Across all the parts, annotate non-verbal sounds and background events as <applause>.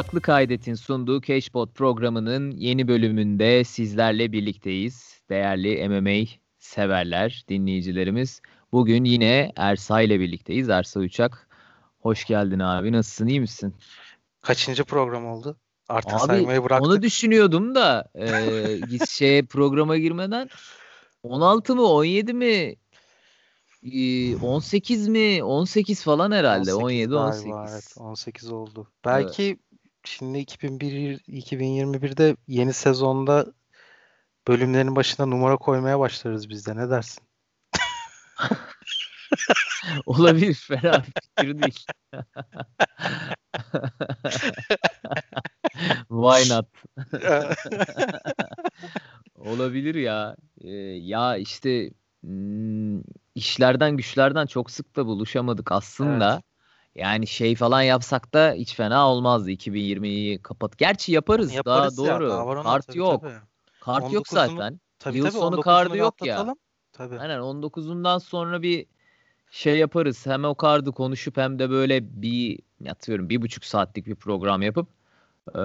Farklı Kaydet'in sunduğu Cashbot programının yeni bölümünde sizlerle birlikteyiz. Değerli MMA severler, dinleyicilerimiz. Bugün yine Ersa ile birlikteyiz. Ersa Uçak, hoş geldin abi. Nasılsın, iyi misin? Kaçıncı program oldu? Artık abi, saymayı bıraktık. Onu düşünüyordum da e, <laughs> şey programa girmeden 16 mı 17 mi 18 mi 18 falan herhalde 17 18. Galiba, evet, 18 oldu. Belki evet. Şimdi 2001 2021'de yeni sezonda bölümlerin başına numara koymaya başlarız biz de. Ne dersin? <laughs> Olabilir. Fena fikir değil. <laughs> Why not? <laughs> Olabilir ya. Ee, ya işte hmm, işlerden güçlerden çok sık da buluşamadık aslında. Yani şey falan yapsak da hiç fena olmazdı 2020'yi kapat. Gerçi yaparız, yaparız daha ya, doğru. Daha Kart tabii, yok. Tabii. Kart yok zaten. Tabii, Yıl tabii, sonu kartı yok ya. Tabii. Aynen 19'undan sonra bir şey yaparız. Hem o kardı konuşup hem de böyle bir atıyorum bir buçuk saatlik bir program yapıp e,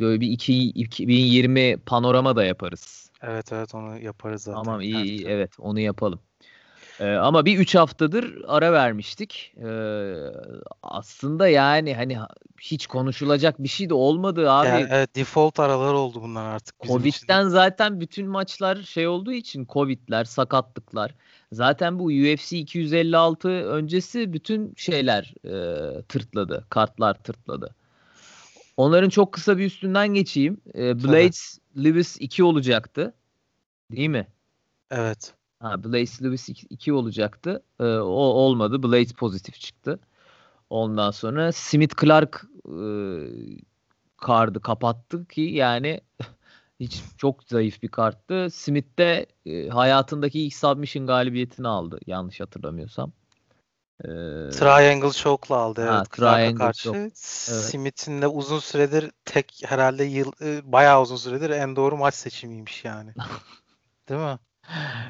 böyle bir iki, 2020 panorama da yaparız. Evet evet onu yaparız zaten. Tamam iyi, iyi evet onu yapalım. Ee, ama bir üç haftadır ara vermiştik. Ee, aslında yani hani hiç konuşulacak bir şey de olmadı abi. Yani, evet, default aralar oldu bunlar artık. Covid'den için. zaten bütün maçlar şey olduğu için Covid'ler, sakatlıklar. Zaten bu UFC 256 öncesi bütün şeyler e, tırtladı. Kartlar tırtladı. Onların çok kısa bir üstünden geçeyim. E, Blades Lewis 2 olacaktı. Değil mi? Evet. Ha, Blaze Lewis 2 olacaktı. Ee, o olmadı. Blaze pozitif çıktı. Ondan sonra Smith Clark e, kardı kapattı ki yani <laughs> hiç çok zayıf bir karttı. Smith de e, hayatındaki ilk submission galibiyetini aldı yanlış hatırlamıyorsam. Ee, Triangle Choke'la aldı evet. Ha, Triangle karşı. Choke. Evet. Smith'in de uzun süredir tek herhalde yıl e, bayağı uzun süredir en doğru maç seçimiymiş yani. <laughs> Değil mi?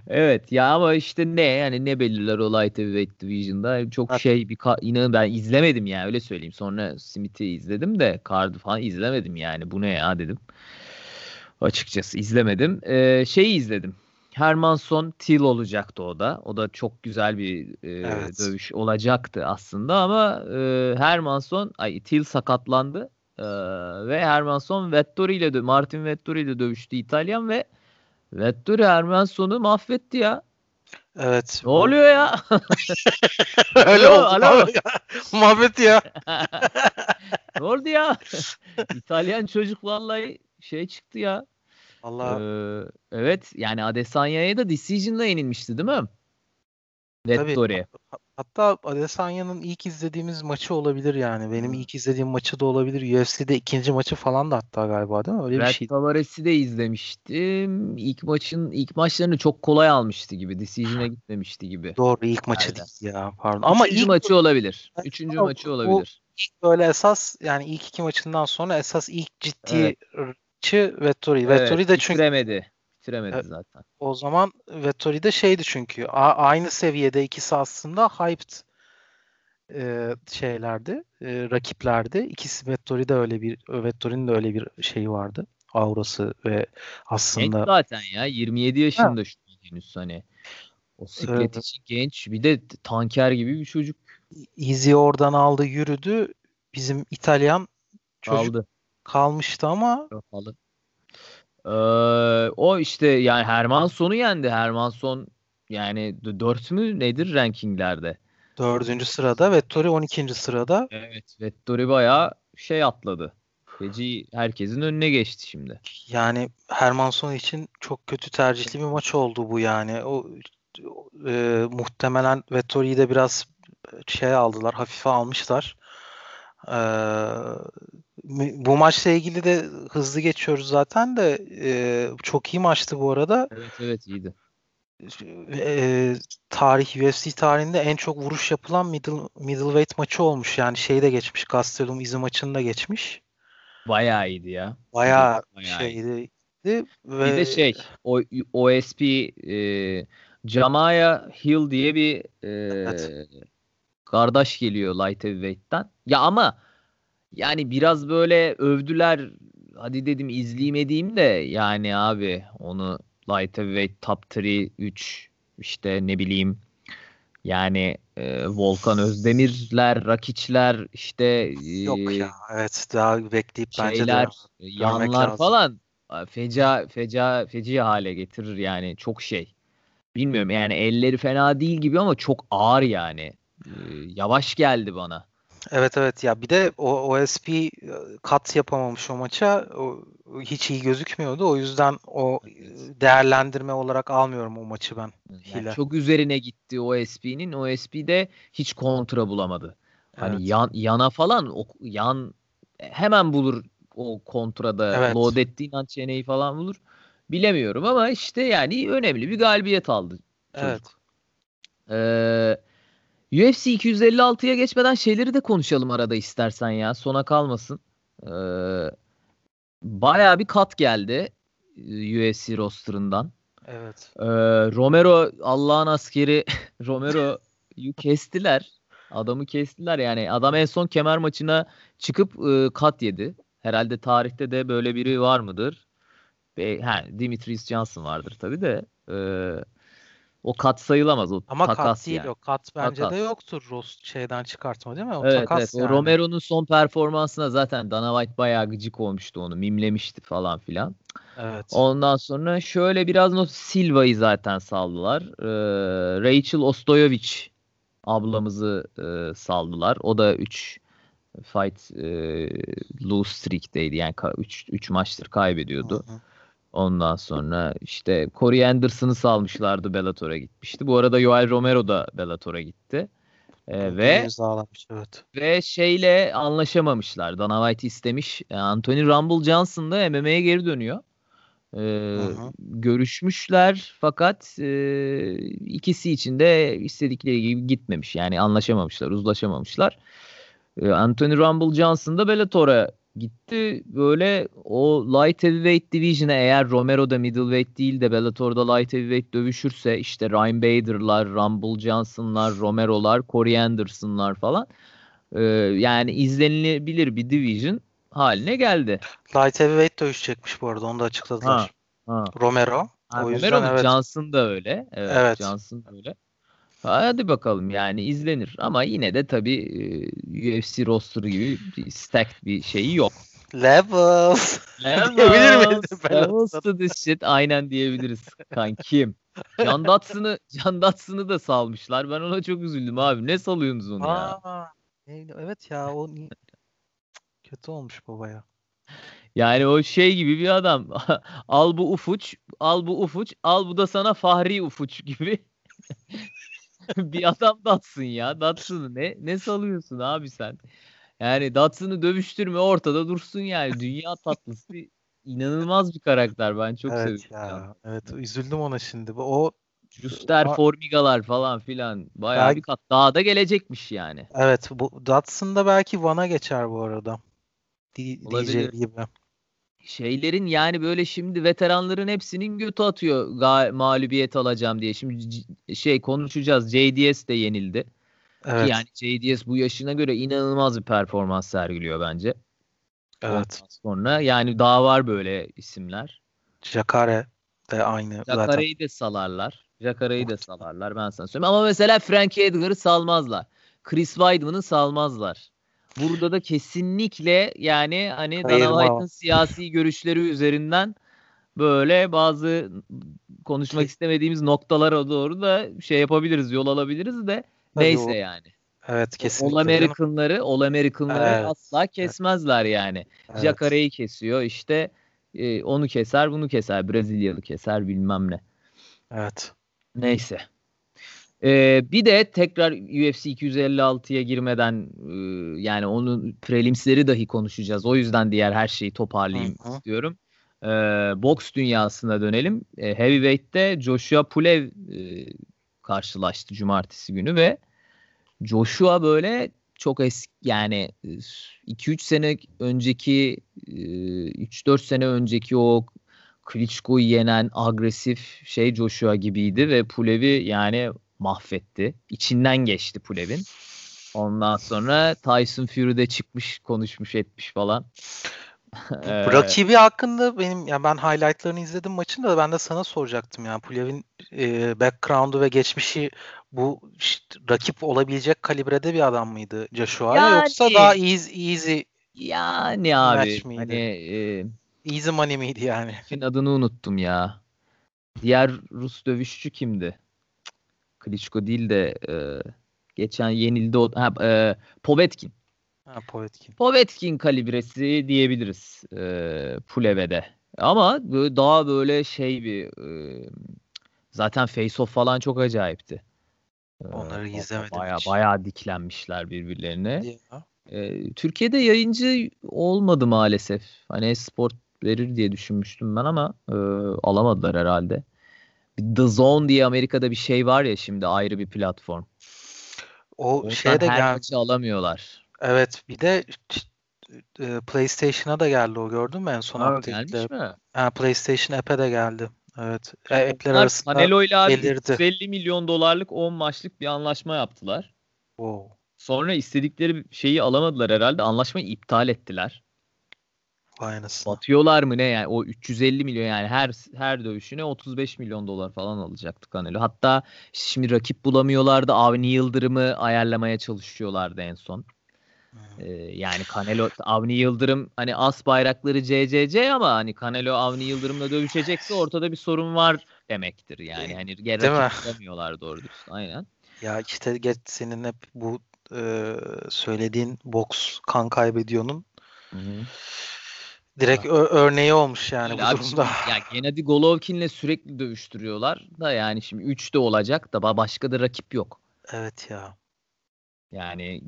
Evet ya ama işte ne? Yani ne belirler o light heavyweight division'da çok evet. şey bir inanın ben izlemedim ya öyle söyleyeyim. Sonra Smith'i izledim de Card'ı falan izlemedim yani. Bu ne ya dedim. Açıkçası izlemedim. Ee, şeyi izledim. Hermanson Till olacaktı o da. O da çok güzel bir e, evet. dövüş olacaktı aslında ama e, Hermanson ay Till sakatlandı. E, ve Hermanson Vettori ile Martin Vettori ile dövüştü İtalyan ve Vettori Ermenson'u mahvetti ya. Evet. Ne oluyor ya? <laughs> Öyle oldu. Alo. Mahvetti ya. <laughs> ne oldu ya? İtalyan çocuk vallahi şey çıktı ya. Allah. Ee, evet yani Adesanya'ya da decision'la yenilmişti değil mi? Vettori. Hatta Adesanya'nın ilk izlediğimiz maçı olabilir yani. Benim ilk izlediğim maçı da olabilir. UFC'de ikinci maçı falan da hatta galiba değil mi? Öyle Red bir şey. Tavares'i de izlemiştim. İlk maçın ilk maçlarını çok kolay almıştı gibi. Decision'a gitmemişti gibi. Doğru ilk maçı değil ya pardon. Ama Üçüncü ilk maçı olabilir. Üçüncü ama maçı olabilir. ilk böyle esas yani ilk iki maçından sonra esas ilk ciddi evet. Vettori. Evet, Vettori de çünkü bitiremedi. Bitiremedi evet. zaten. O zaman Vettori'de şeydi çünkü a- aynı seviyede ikisi aslında hyped e, şeylerdi, e, rakiplerdi. İkisi Vettori'de öyle bir Vettori'nin de öyle bir şeyi vardı. Aurası ve aslında genç zaten ya 27 yaşında ha. şu henüz hani o siklet evet. için genç bir de tanker gibi bir çocuk. Easy oradan aldı yürüdü. Bizim İtalyan çocuk Aldı. kalmıştı ama Kapalı. Ee, o işte yani Hermanson'u yendi. Hermanson yani 4 mü nedir rankinglerde? Dördüncü sırada. Vettori 12. sırada. Evet. Vettori bayağı şey atladı. Feci herkesin önüne geçti şimdi. Yani Hermanson için çok kötü tercihli bir maç oldu bu yani. O e, muhtemelen Vettori'yi de biraz şey aldılar, hafife almışlar. E, bu maçla ilgili de hızlı geçiyoruz zaten de e, çok iyi maçtı bu arada. Evet evet iyiydi. E, tarih UFC tarihinde en çok vuruş yapılan middle, middleweight maçı olmuş. Yani şeyi de geçmiş. Gastelum izi maçını da geçmiş. Bayağı iyiydi ya. Bayağı, Bayağı şeydi. Ve... Bir de şey o, OSP e, Jamaya Hill diye bir e, evet. kardeş geliyor light heavyweight'ten. Ya ama yani biraz böyle övdüler. Hadi dedim izleyeyim edeyim de yani abi onu light heavyweight top 3 3 işte ne bileyim yani e, Volkan Özdemirler, Rakiçler işte e, Yok ya evet daha bekleyip şeyler, bence de yanlar lazım. falan feca feca feci hale getirir yani çok şey. Bilmiyorum yani elleri fena değil gibi ama çok ağır yani. E, yavaş geldi bana. Evet evet ya bir de o OSP e, kat yapamamış o maça o, hiç iyi gözükmüyordu. O yüzden o e, değerlendirme olarak almıyorum o maçı ben. Yani çok üzerine gitti OSP'nin. OSP de hiç kontra bulamadı. Hani Evet. yan yana falan o yan hemen bulur o kontrada Evet. load ettiğin an çeneyi falan bulur. Bilemiyorum ama işte yani önemli bir galibiyet aldı çocuk. Evet. Ee, UFC 256'ya geçmeden şeyleri de konuşalım arada istersen ya. Sona kalmasın. Ee, bayağı bir kat geldi e, UFC roster'ından. Evet. Ee, Romero Allah'ın askeri <laughs> Romero'yu kestiler. Adamı kestiler yani. Adam en son kemer maçına çıkıp e, kat yedi. Herhalde tarihte de böyle biri var mıdır? Be, ha, Dimitris Johnson vardır tabii de. Ee, o kat sayılamaz. O Ama takas kat değil yani. o. Kat bence Takas. de yoktur Rost şeyden çıkartma değil mi? O Evet, takas evet. yani. O Romero'nun son performansına zaten Dana White bayağı gıcık olmuştu onu. Mimlemişti falan filan. Evet. Ondan sonra şöyle biraz not Silva'yı zaten saldılar. Ee, Rachel Ostoyevich ablamızı e, saldılar. O da 3 fight e, lose streak'teydi. Yani 3 3 maçtır kaybediyordu. Hı hı. Ondan sonra işte Corey Anderson'ı salmışlardı Bellator'a gitmişti. Bu arada Yoel Romero da Bellator'a gitti. Ee, ve imzalamış evet. ve şeyle anlaşamamışlar. Dana White istemiş. E, Anthony Rumble Johnson da MMA'ye geri dönüyor. Ee, görüşmüşler fakat e, ikisi için de istedikleri gibi gitmemiş. Yani anlaşamamışlar, uzlaşamamışlar. Ee, Anthony Rumble Johnson da Bellator'a gitti. Böyle o light heavyweight division'a eğer Romero da middleweight değil de Bellator'da light heavyweight dövüşürse işte Ryan Bader'lar, Rumble Johnson'lar, Romero'lar, Corey Anderson'lar falan e, yani izlenilebilir bir division haline geldi. Light heavyweight dövüşecekmiş bu arada onu da açıkladılar. Ha. Romero. Ha, o yüzden Romero mu? evet. Johnson da öyle. Evet, Evet. Johnson da öyle. Hadi bakalım yani izlenir ama yine de tabii UFC roster gibi stacked bir şeyi yok. Levels. <laughs> Diyebilir Levels, miyiz? levels to this shit aynen diyebiliriz kankim. Can Datson'ı Can Datson'ı da salmışlar. Ben ona çok üzüldüm abi. Ne salıyorsunuz onu ya? Aa, ne- evet ya o kötü olmuş baba ya. Yani o şey gibi bir adam. <laughs> al bu ufuç, al bu ufuç, al bu da sana Fahri ufuç gibi. <laughs> <laughs> bir adam Datsın ya. Datsın'ı ne ne salıyorsun abi sen? Yani Datsın'ı dövüştürme ortada dursun yani. Dünya tatlısı inanılmaz bir karakter. Ben çok evet seviyorum. ya. ya. Evet üzüldüm ona şimdi. O Juster, Aa. Formigalar falan filan. Bayağı Belki- bir kat daha da gelecekmiş yani. evet bu Datsun da belki Van'a geçer bu arada. D- Olabilir. DJ gibi. Şeylerin yani böyle şimdi veteranların hepsinin götü atıyor ga- mağlubiyet alacağım diye. Şimdi c- şey konuşacağız. JDS de yenildi. Ki Evet. Yani JDS bu yaşına göre inanılmaz bir performans sergiliyor bence. evet. Ondan Sonra yani daha var böyle isimler. Jacare de aynı zaten. Jacare'yi de salarlar. Jacare'yi de salarlar ben sana söyleyeyim. Ama mesela Frankie Edgar'ı salmazlar. Chris Weidman'ı salmazlar. Burada da kesinlikle yani hani Dana White'ın siyasi görüşleri üzerinden böyle bazı konuşmak istemediğimiz noktalara doğru da şey yapabiliriz, yol alabiliriz de Tabii neyse o- yani. Evet kesinlikle. All. American'ları, All American'ları Evet, asla kesmezler yani. Evet. Jacare'yi kesiyor işte e, onu keser bunu keser Brezilyalı keser bilmem ne. Evet. Neyse. Ee, bir de tekrar UFC 256'ya girmeden e, yani onun prelimsleri dahi konuşacağız. O yüzden diğer her şeyi toparlayayım Hı hı. istiyorum. Ee, boks dünyasına dönelim. Ee, heavyweight'te Joshua Pulev e, karşılaştı cumartesi günü ve Joshua böyle çok eski yani 2-3 sene önceki e, 3-4 sene önceki o Klitschko'yu yenen agresif şey Joshua gibiydi ve Pulev'i yani mahvetti. İçinden geçti Pulev'in. Ondan sonra Tyson Fury de çıkmış konuşmuş etmiş falan. Ee, Rakibi hakkında benim yani ben highlightlarını izledim maçın da ben de sana soracaktım yani Pulyev'in e, background'u ve geçmişi bu işte, rakip olabilecek kalibrede bir adam mıydı Joshua yani, yoksa daha easy, easy yani abi hani e, easy money miydi yani? Adını unuttum ya. Diğer Rus dövüşçü kimdi? Klitschko değil de e, geçen yenildi o ha, e, Povetkin. Ha, Povetkin. Povetkin kalibresi diyebiliriz e, Puleve'de. Ama daha böyle şey bir e, zaten Face Off falan çok acayipti. E, Onları izlemedim baya, hiç. Bayağı diklenmişler birbirlerine. E, Türkiye'de yayıncı olmadı maalesef. Hani sport verir diye düşünmüştüm ben ama e, alamadılar herhalde. The Zone diye Amerika'da bir şey var ya şimdi ayrı bir platform. O Ondan şeye de her maçı alamıyorlar. Evet bir de e, PlayStation'a da geldi o gördün mü en son ha, Gelmiş mi? Ha, PlayStation app'e de geldi. Evet. E, app'ler arasında Canelo ile abi 150 milyon dolarlık 10 maçlık bir anlaşma yaptılar. Wow. Sonra istedikleri şeyi alamadılar herhalde. Anlaşmayı iptal ettiler. Vay anasını. Batıyorlar mı ne yani? O 350 milyon yani her her dövüşüne 35 milyon dolar falan alacaktı Canelo. Hatta şimdi rakip bulamıyorlardı. Avni Yıldırım'ı ayarlamaya çalışıyorlardı en son. Ee, yani Canelo Avni Yıldırım hani as bayrakları CCC ama hani Canelo Avni Yıldırım'la dövüşecekse ortada bir sorun var demektir yani. Hani gerek bulamıyorlar doğru dürüst. Aynen. Ya işte geç senin hep bu e, söylediğin boks kan kaybediyonun Hı-hı. Direkt ö- örneği olmuş yani Öyle bu durumda. ya Gennady Golovkin'le sürekli dövüştürüyorlar da yani şimdi 3 de olacak da başka da rakip yok. Evet ya. Yani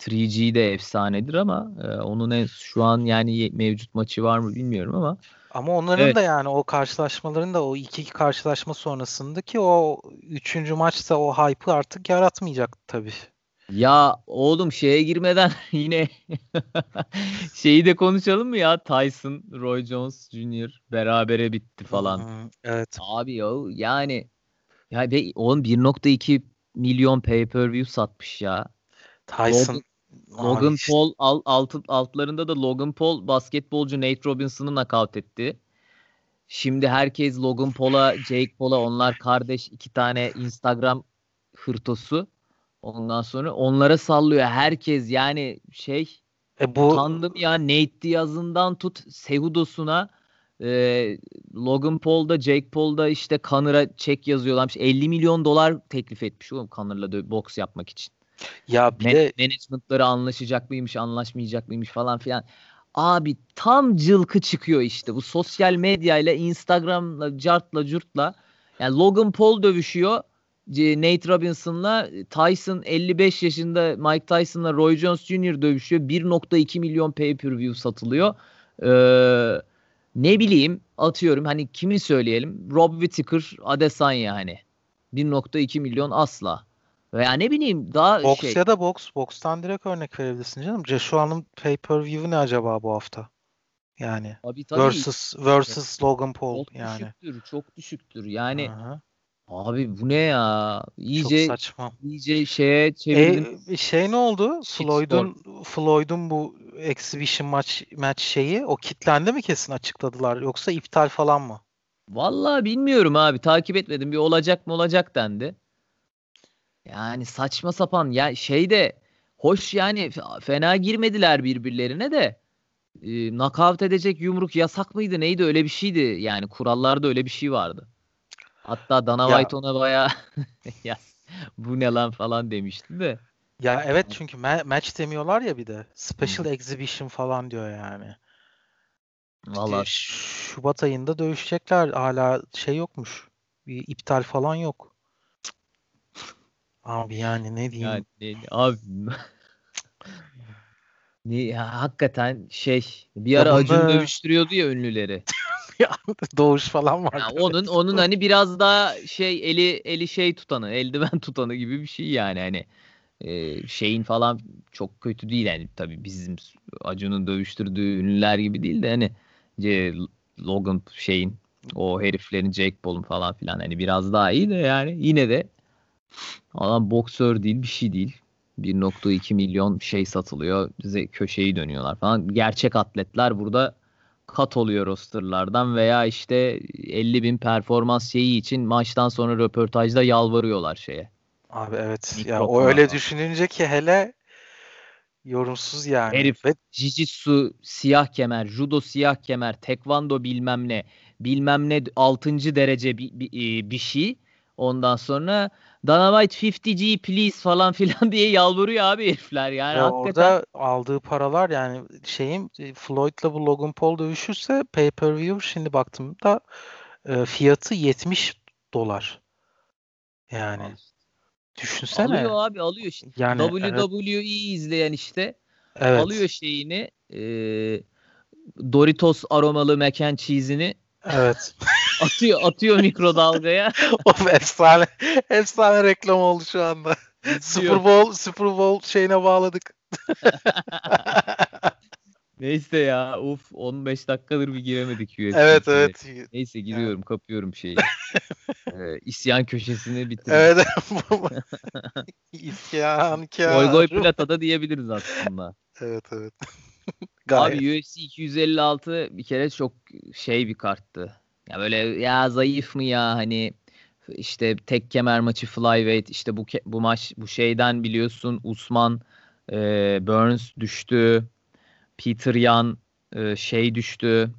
3G de efsanedir ama e, onun en, şu an yani mevcut maçı var mı bilmiyorum ama ama onların evet. da yani o karşılaşmaların da o iki, iki karşılaşma sonrasındaki o üçüncü maçta o hype'ı artık yaratmayacak tabii. Ya oğlum şeye girmeden <laughs> yine şeyi de konuşalım mı ya Tyson, Roy Jones Jr. berabere bitti falan. Hmm, evet. Abi ya yani ya ve oğlum 1.2 milyon pay-per-view satmış ya. Tyson Logan, Logan işte. Paul alt, alt, altlarında da Logan Paul basketbolcu Nate Robinson'ı nakavt etti. Şimdi herkes Logan Paul'a, Jake Paul'a onlar kardeş iki tane Instagram hırtosu. Ondan sonra onlara sallıyor herkes yani şey e bu utandım ya Nate Diaz'ından tut Sehudos'una e, Logan Paul'da Jake Paul'da işte Connor'a çek yazıyorlarmış. 50 milyon dolar teklif etmiş oğlum Connor'la boks yapmak için. Ya bir Man- de management'ları anlaşacak mıymış, anlaşmayacak mıymış falan filan. Abi tam cılkı çıkıyor işte. Bu sosyal medyayla, Instagram'la, cartla, curtla. Yani Logan Paul dövüşüyor. Nate Robinson'la Tyson 55 yaşında Mike Tyson'la Roy Jones Jr. dövüşüyor. 1.2 milyon pay-per-view satılıyor. Ee, ne bileyim atıyorum hani kimi söyleyelim Rob Whittaker Adesanya hani 1.2 milyon asla. Veya ne bileyim daha Box şey. ya da box. Box'tan direkt örnek verebilirsin canım. Joshua'nın pay-per-view'u ne acaba bu hafta? Yani tabii, tabii. versus versus Logan Paul çok yani. Düşüktür, çok düşüktür. Yani Aha. Abi bu ne ya? İyice Çok saçma. iyice şeye çevirdim. E, şey ne oldu? Floyd'un Floyd'un bu exhibition maç maç şeyi o kitlendi mi kesin açıkladılar yoksa iptal falan mı? Vallahi bilmiyorum abi. Takip etmedim. Bir olacak mı olacak dendi. Yani saçma sapan ya şey de hoş yani fena girmediler birbirlerine de e, knockout edecek yumruk yasak mıydı neydi öyle bir şeydi yani kurallarda öyle bir şey vardı. Hatta Dana ya, White ona baya <laughs> ya bu ne lan falan demişti de. Ya evet çünkü ma- match demiyorlar ya bir de. Special hmm. exhibition falan diyor yani. Valla. İşte Şubat ayında dövüşecekler. Hala şey yokmuş. Bir iptal falan yok. <laughs> Abi yani ne diyeyim. Yani, abi <laughs> ne, ya, hakikaten şey bir ara ya Acun bunda... dövüştürüyordu ya ünlüleri. <laughs> Doğuş falan var. Yani onun onun hani biraz daha şey eli eli şey tutanı, eldiven <laughs> tutanı gibi bir şey yani hani e, şeyin falan çok kötü değil yani tabii bizim Acun'un dövüştürdüğü ünlüler gibi değil de hani C, Logan şeyin o heriflerin Jake Paul'un falan filan hani biraz daha iyi de yani yine de adam boksör değil bir şey değil. 1.2 milyon şey satılıyor. Bize köşeyi dönüyorlar falan. Gerçek atletler burada kat oluyor rosterlardan veya işte 50 bin performans şeyi için maçtan sonra röportajda yalvarıyorlar şeye. Abi evet. Mikrofona ya o öyle düşününce ki hele yorumsuz yani. Herif Ve... Jiu-Jitsu siyah kemer, judo siyah kemer, tekvando bilmem ne, bilmem ne 6. derece bir, bir, bir şey. Ondan sonra Dynamite 50G please falan <laughs> filan diye yalvarıyor abi herifler. Yani ya hakikaten... Orada aldığı paralar yani şeyim Floyd'la bu Logan Paul dövüşürse pay per view şimdi baktığımda e, fiyatı 70 dolar. Yani düşünsene. Alıyor abi alıyor işte. Yani, WWE evet. izleyen işte evet. alıyor şeyini e, Doritos aromalı mac and cheese'ini Evet. <laughs> atıyor atıyor mikrodalgaya. <laughs> of efsane efsane reklam oldu şu anda. Super Bowl Super Bowl şeyine bağladık. <laughs> Neyse ya uf 15 dakikadır bir giremedik UFC. Evet evet. Neyse giriyorum kapıyorum şeyi. ee, isyan köşesini bitirdim. Evet. isyan kâr. Goy goy platada diyebiliriz aslında. evet evet. <laughs> Gayet. Abi UFC 256 bir kere çok şey bir karttı. Ya böyle ya zayıf mı ya hani işte tek kemer maçı flyweight işte bu bu maç bu şeyden biliyorsun Usman e, Burns düştü. Peter Yan e, şey düştü.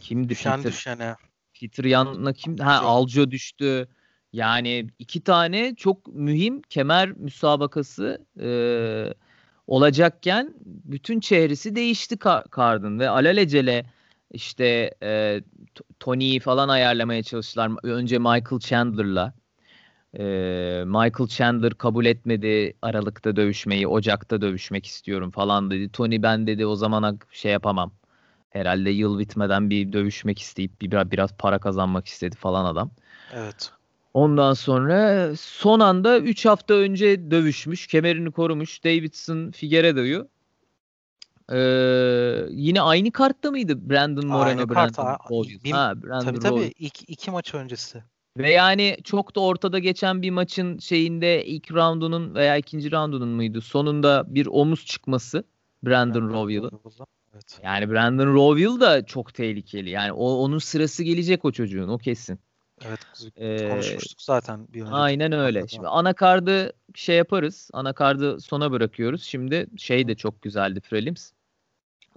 Kimdi Düşen Peter? düşene. Peter Yan'la kim? Ha Aljo düştü. Yani iki tane çok mühim kemer müsabakası e, olacakken bütün çehresi değişti Card'ın ve alelacele işte e, Tony'yi falan ayarlamaya çalıştılar. Önce Michael Chandler'la. E, Michael Chandler kabul etmedi Aralık'ta dövüşmeyi. Ocak'ta dövüşmek istiyorum falan dedi. Tony ben dedi o zamana şey yapamam. Herhalde yıl bitmeden bir dövüşmek isteyip bir biraz para kazanmak istedi falan adam. Evet. Ondan sonra son anda 3 hafta önce dövüşmüş. Kemerini korumuş. Davidson Figueiredo'yu. Ee, yine aynı kartta mıydı Brandon Moreno, aynı Brandon kart, Royals? Ha, Brandon tabii tabii iki, iki maç öncesi. Ve yani çok da ortada geçen bir maçın şeyinde ilk roundunun veya ikinci roundunun muydu? Sonunda bir omuz çıkması Brandon Royal'ın. Evet. Yani Brandon Royal da çok tehlikeli. Yani o onun sırası gelecek o çocuğun o kesin. Evet ee, konuşmuştuk zaten bir önceki. Aynen öyle. Anladım. Şimdi anakardı şey yaparız. Anakardı sona bırakıyoruz. Şimdi şey de çok güzeldi prelims.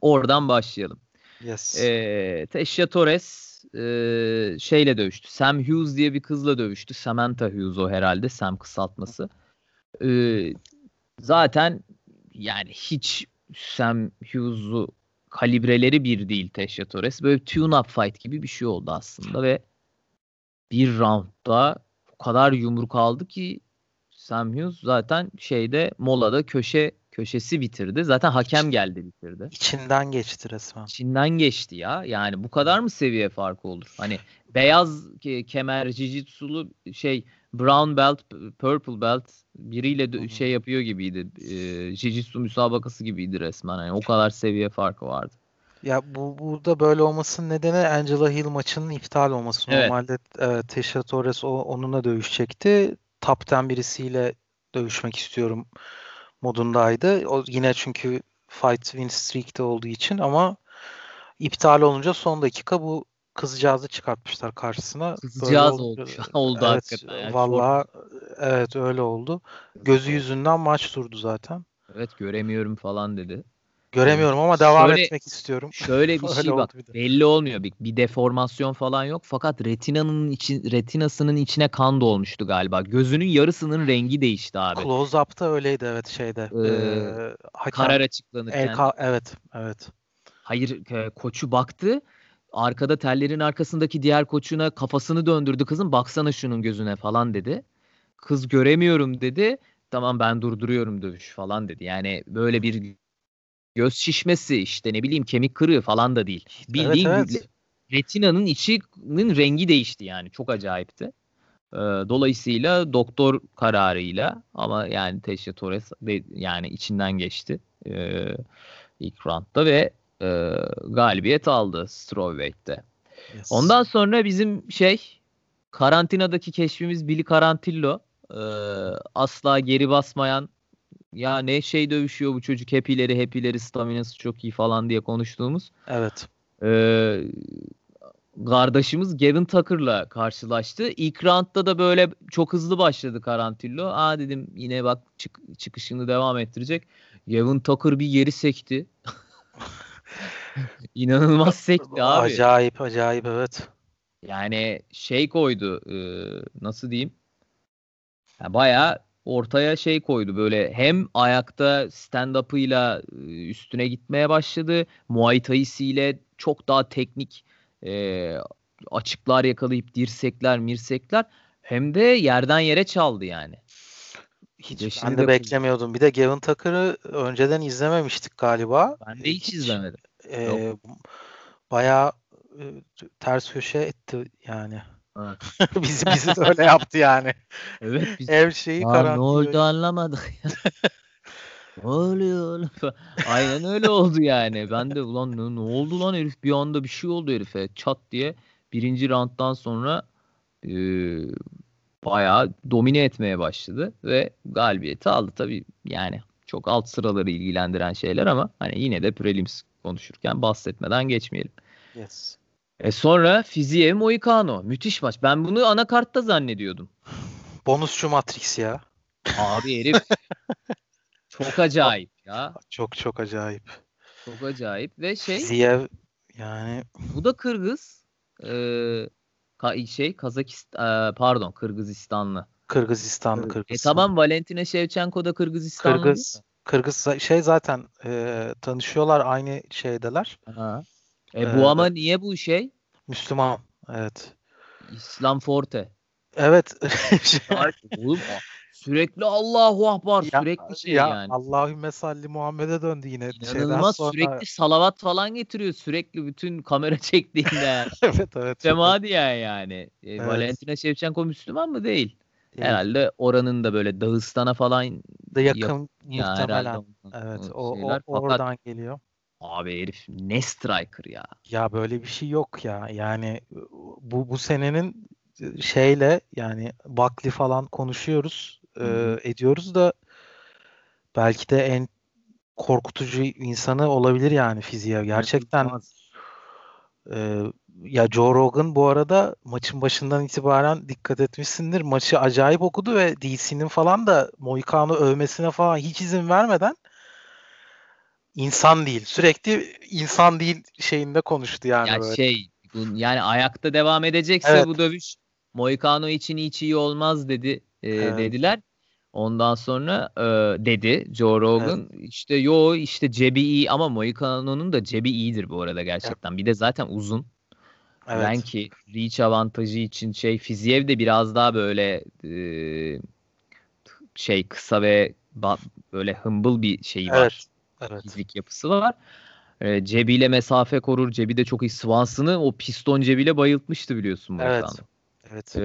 Oradan başlayalım. Yes. Ee, Teşya Torres e, şeyle dövüştü. Sam Hughes diye bir kızla dövüştü. Samantha Hughes o herhalde. Sam kısaltması. Ee, zaten yani hiç Sam Hughes'u kalibreleri bir değil Teşya Torres. Böyle tune-up fight gibi bir şey oldu aslında ve bir roundda o kadar yumruk aldı ki Sam Hughes zaten şeyde molada köşe köşesi bitirdi. Zaten hakem geldi bitirdi. İçinden geçti resmen. İçinden geçti ya. Yani bu kadar mı seviye farkı olur? Hani beyaz kemer jiu şey brown belt, purple belt biriyle de şey yapıyor gibiydi. E, jiu müsabakası gibiydi resmen. Yani o kadar seviye farkı vardı. Ya bu burada böyle olmasının nedeni Angela Hill maçının iptal olması. Evet. Normalde evet, Tesha Torres o, onunla dövüşecekti. 10 birisiyle dövüşmek istiyorum modundaydı. O yine çünkü fight win streak'te olduğu için ama iptal olunca son dakika bu kızcağızı çıkartmışlar karşısına. Kızcağız oldu, oldu, <laughs> oldu evet, hakikaten. Yani Valla evet öyle oldu. Gözü yüzünden maç durdu zaten. Evet göremiyorum falan dedi. Göremiyorum ama devam şöyle, etmek istiyorum. Şöyle <laughs> bir şey bak. Bir belli olmuyor. Bir, bir deformasyon falan yok. Fakat retinanın için retinasının içine kan dolmuştu galiba. Gözünün yarısının rengi değişti abi. Close up'ta öyleydi evet şeyde. Ee, ee, hakem, karar açıklanırken. El, evet, evet. Hayır e, koçu baktı. Arkada tellerin arkasındaki diğer koçuna kafasını döndürdü kızın. Baksana şunun gözüne falan dedi. Kız göremiyorum dedi. Tamam ben durduruyorum dövüş falan dedi. Yani böyle bir göz şişmesi işte ne bileyim kemik kırığı falan da değil. Bildiğin evet, evet. retinanın içinin rengi değişti yani çok acayipti. Ee, dolayısıyla doktor kararıyla ama yani Teşya Torres de, yani içinden geçti ee, ilk roundda ve e, galibiyet aldı strawweight'te. Yes. Ondan sonra bizim şey karantinadaki keşfimiz Billy Karantillo. Ee, asla geri basmayan ya ne şey dövüşüyor bu çocuk hepileri hepileri staminası çok iyi falan diye konuştuğumuz. Evet. Ee, kardeşimiz Gavin Tucker'la karşılaştı. İlk roundda da böyle çok hızlı başladı Karantillo. Aa dedim yine bak çık, çıkışını devam ettirecek. Gavin Tucker bir yeri sekti. <laughs> İnanılmaz sekti abi. Acayip acayip evet. Yani şey koydu e, nasıl diyeyim? Yani bayağı ortaya şey koydu böyle hem ayakta stand-up'ıyla üstüne gitmeye başladı. Muay Thai'siyle çok daha teknik e, açıklar yakalayıp dirsekler mirsekler hem de yerden yere çaldı yani. Hiç Yaşını ben de beklemiyordum. Bir de Gavin Tucker'ı önceden izlememiştik galiba. Ben de hiç, hiç izlemedim. E, bayağı e, ters köşe etti yani. Evet. <laughs> bizi bizi de öyle yaptı yani. Evet. Biz... Her şeyi karantina. Ne oldu anlamadık ya. <laughs> ne oluyor oğlum? Aynen öyle oldu yani. Ben de ulan ne, ne oldu lan herif? Bir anda bir şey oldu herife. Çat diye birinci rounddan sonra e, bayağı domine etmeye başladı ve galibiyeti aldı. Tabii yani çok alt sıraları ilgilendiren şeyler ama hani yine de prelims konuşurken bahsetmeden geçmeyelim. Yes. E sonra Fiziev Moicano. Müthiş maç. Ben bunu anakartta zannediyordum. Bonusçu Matrix ya. Abi herif <laughs> çok acayip ya. Çok çok acayip. Çok acayip ve şey Fiziev yani bu da Kırgız. Ee, ka- şey Kazakistan pardon Kırgızistanlı. Kırgızistanlı Kırgızistan. E tamam Valentina Shevchenko da Kırgızistanlı. Kırgız. Kırgız şey zaten e, tanışıyorlar aynı şeydeler. Aha. E bu ee, ama niye bu şey? Müslüman. Evet. İslam Forte. Evet. <laughs> Oğlum sürekli Allahu Akbar ya, sürekli şey ya, yani. Allahümme salli Muhammed'e döndü yine. İnanılmaz sonra... sürekli salavat falan getiriyor sürekli bütün kamera <laughs> çektiğinde. <laughs> evet evet. Cemaadiye yani. E, evet. Valentina Shevchenko Müslüman mı değil? Değil. Herhalde oranın da böyle Dağıstan'a falan da yakın ya, muhtemelen. Evet o, o, oradan Fakat, geliyor. Abi herif ne striker ya. Ya böyle bir şey yok ya. Yani bu bu senenin şeyle yani Bakli falan konuşuyoruz, e, ediyoruz da belki de en korkutucu insanı olabilir yani fiziğe. Gerçekten e, ya Joe Rogan bu arada maçın başından itibaren dikkat etmişsindir. Maçı acayip okudu ve DC'nin falan da Moikan'ı övmesine falan hiç izin vermeden insan değil. Sürekli insan değil şeyinde konuştu yani ya böyle. Şey yani ayakta devam edecekse evet. bu dövüş Moicano için hiç iyi olmaz dedi e, evet. dediler. Ondan sonra e, dedi Joe Rogan evet. işte yo işte cebi iyi ama Moicano'nun da cebi iyidir bu arada gerçekten. Evet. Bir de zaten uzun. Evet. Ben ki reach avantajı için şey Fiziev de biraz daha böyle e, şey kısa ve böyle humble bir şey var. Evet. Fizik yapısı var. E, cebiyle mesafe korur. Cebi de çok iyi. Swanson'ı o piston cebiyle bayıltmıştı biliyorsun. Evet. Evet. Ee,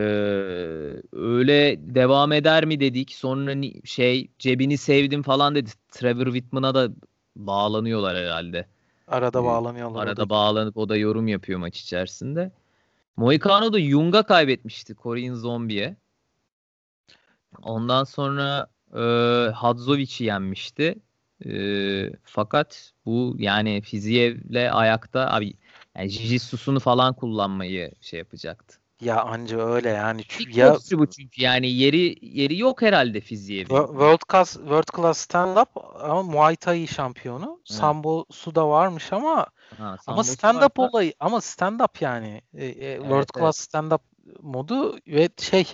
öyle devam eder mi dedik. Sonra şey cebini sevdim falan dedi. Trevor Whitman'a da bağlanıyorlar herhalde. Arada ee, bağlanıyorlar. Arada bağlanıp o da yorum yapıyor maç içerisinde. Moicano da Jung'a kaybetmişti Korean Zombie'ye. Ondan sonra e, Hadzovic'i yenmişti. E, fakat bu yani Fiziyev'le ayakta abi yani Jijitsu'sunu falan kullanmayı şey yapacaktı. Ya anca öyle yani. İlk ya bu çünkü yani yeri yeri yok herhalde fiziğe. World Class World Class Stand Up ama Muay Thai şampiyonu. Evet. Sambo da varmış ama ha, ama stand up olayı ama stand up yani. E, e, World evet, Class evet. Stand Up modu ve şey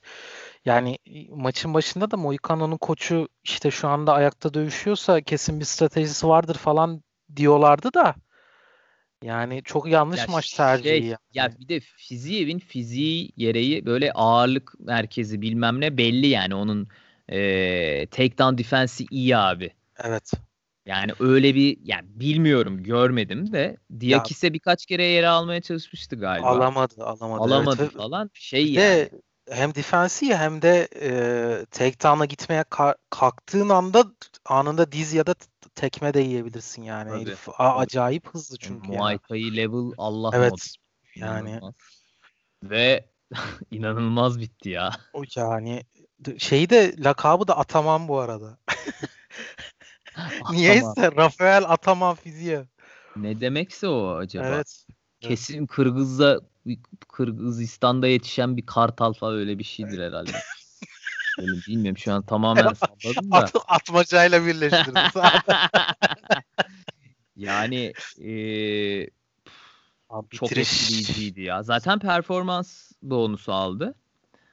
yani maçın başında da Moicano'nun koçu işte şu anda ayakta dövüşüyorsa kesin bir stratejisi vardır falan diyorlardı da yani çok yanlış ya maç tercihi. Şey, yani. Ya bir de Fiziyev'in fiziği gereği böyle ağırlık merkezi bilmem ne belli yani onun e, takedown defensi iyi abi. Evet. Yani öyle bir yani bilmiyorum görmedim de Diakis'e birkaç kere yere almaya çalışmıştı galiba. Alamadı, alamadı. Alamadı evet. falan. Şey bir yani. De hem defensi hem de e, takedown'a gitmeye ka- kalktığın anda anında diz ya da tekme de yiyebilirsin yani. Tabii. Herif a- acayip hızlı çünkü. Muay Thai level Allah Evet. Mod. Yani inanılmaz. ve <laughs> inanılmaz bitti ya. O yani şeyi de lakabı da Ataman bu arada. <laughs> Niyeyse Rafael Ataman fiziği. Ne demekse o acaba? Evet. Kesin Kırgız'da Kırgızistan'da yetişen bir kartal falan öyle bir şeydir herhalde. <laughs> Öyle bilmiyorum şu an tamamen <laughs> salladım da. At, atmacayla birleştirdim. <laughs> yani ee, çok etkileyiciydi ya. Zaten performans bonusu aldı.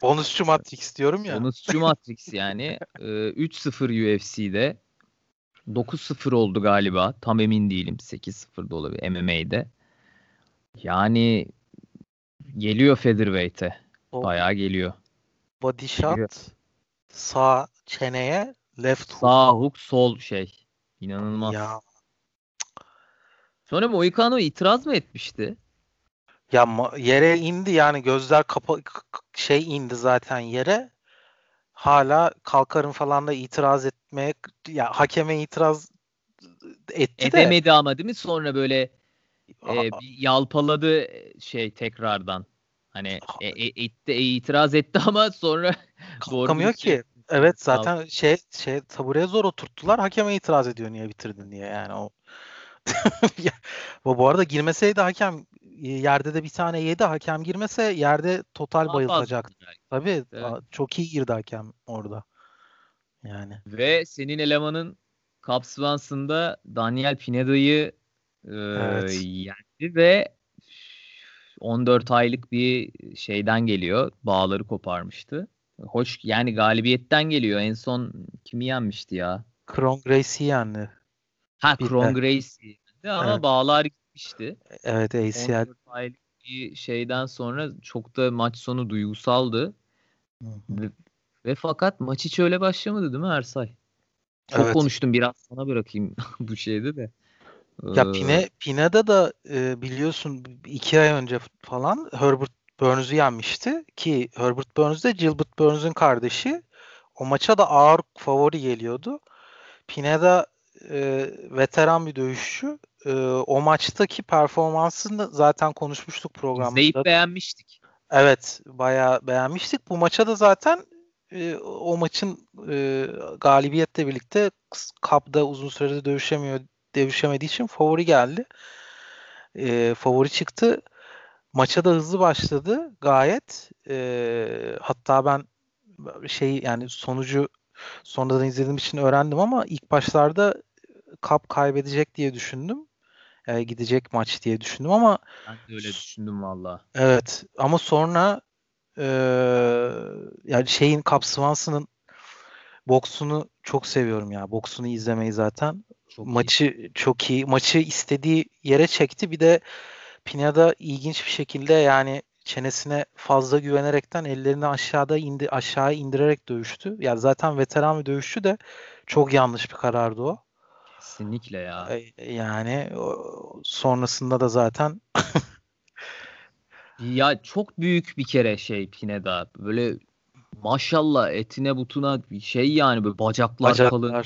Bonusçu Matrix diyorum ya. Bonusçu Matrix yani. e, 3-0 UFC'de. 9-0 oldu galiba. Tam emin değilim. 8-0 da olabilir MMA'de. Yani geliyor featherweight'e. Bayağı geliyor. Body shot geliyor. sağ çeneye left hook. Sağ hook sol şey. İnanılmaz. Ya. Sonra Moicano itiraz mı etmişti? Ya yere indi yani gözler kapa şey indi zaten yere. Hala kalkarım falan da itiraz etmeye ya hakeme itiraz etti Edemedi de. ama değil mi? Sonra böyle e, yalpaladı şey tekrardan. Hani e, e, etti, e, itiraz etti ama sonra <laughs> kalkamıyor ki. Şey, evet zaten şey şey tabureye zor oturttular. Hakeme itiraz ediyor niye bitirdin diye yani o. <laughs> bu arada girmeseydi hakem yerde de bir tane yedi hakem girmese yerde total bayılacak. Tabii evet. çok iyi girdi hakem orada. Yani. Ve senin elemanın Cap Swanson'da Daniel Pineda'yı e, evet. yendi ve 14 aylık bir şeyden geliyor. Bağları koparmıştı. Hoş yani galibiyetten geliyor. En son kimi yenmişti ya? Kron Gracie yendi. Ha Kron Gracie ama evet. bağlar gitmişti. Evet ACL. bir şeyden sonra çok da maç sonu duygusaldı. Ve, ve fakat maç hiç öyle başlamadı değil mi Ersay? Çok evet. konuştum biraz sana bırakayım <laughs> bu şeyde de. Ya Pine, Pine'da da e, biliyorsun iki ay önce falan Herbert Burns'u yenmişti ki Herbert Burns de Gilbert Burns'un kardeşi. O maça da ağır favori geliyordu. Pineda e, veteran bir dövüşçü e, o maçtaki performansını zaten konuşmuştuk programda. İzleyip beğenmiştik. Evet bayağı beğenmiştik. Bu maça da zaten e, o maçın e, galibiyetle birlikte Cup'da uzun süredir dövüşemiyor dövüşemediği için favori geldi. E, favori çıktı. Maça da hızlı başladı gayet. E, hatta ben şey yani sonucu sonradan izlediğim için öğrendim ama ilk başlarda Cup kaybedecek diye düşündüm e, gidecek maç diye düşündüm ama ben de öyle düşündüm valla. Evet ama sonra e, yani şeyin Cap Swanson'ın boksunu çok seviyorum ya. Boksunu izlemeyi zaten. Çok Maçı iyi. çok iyi. Maçı istediği yere çekti. Bir de Pineda ilginç bir şekilde yani çenesine fazla güvenerekten ellerini aşağıda indi aşağı indirerek dövüştü. Yani zaten veteran bir dövüşçü de çok yanlış bir karardı o. Kesinlikle ya. Yani sonrasında da zaten <laughs> ya çok büyük bir kere şey Pineda. Böyle maşallah etine butuna şey yani böyle bacaklar, bacaklar. kalın.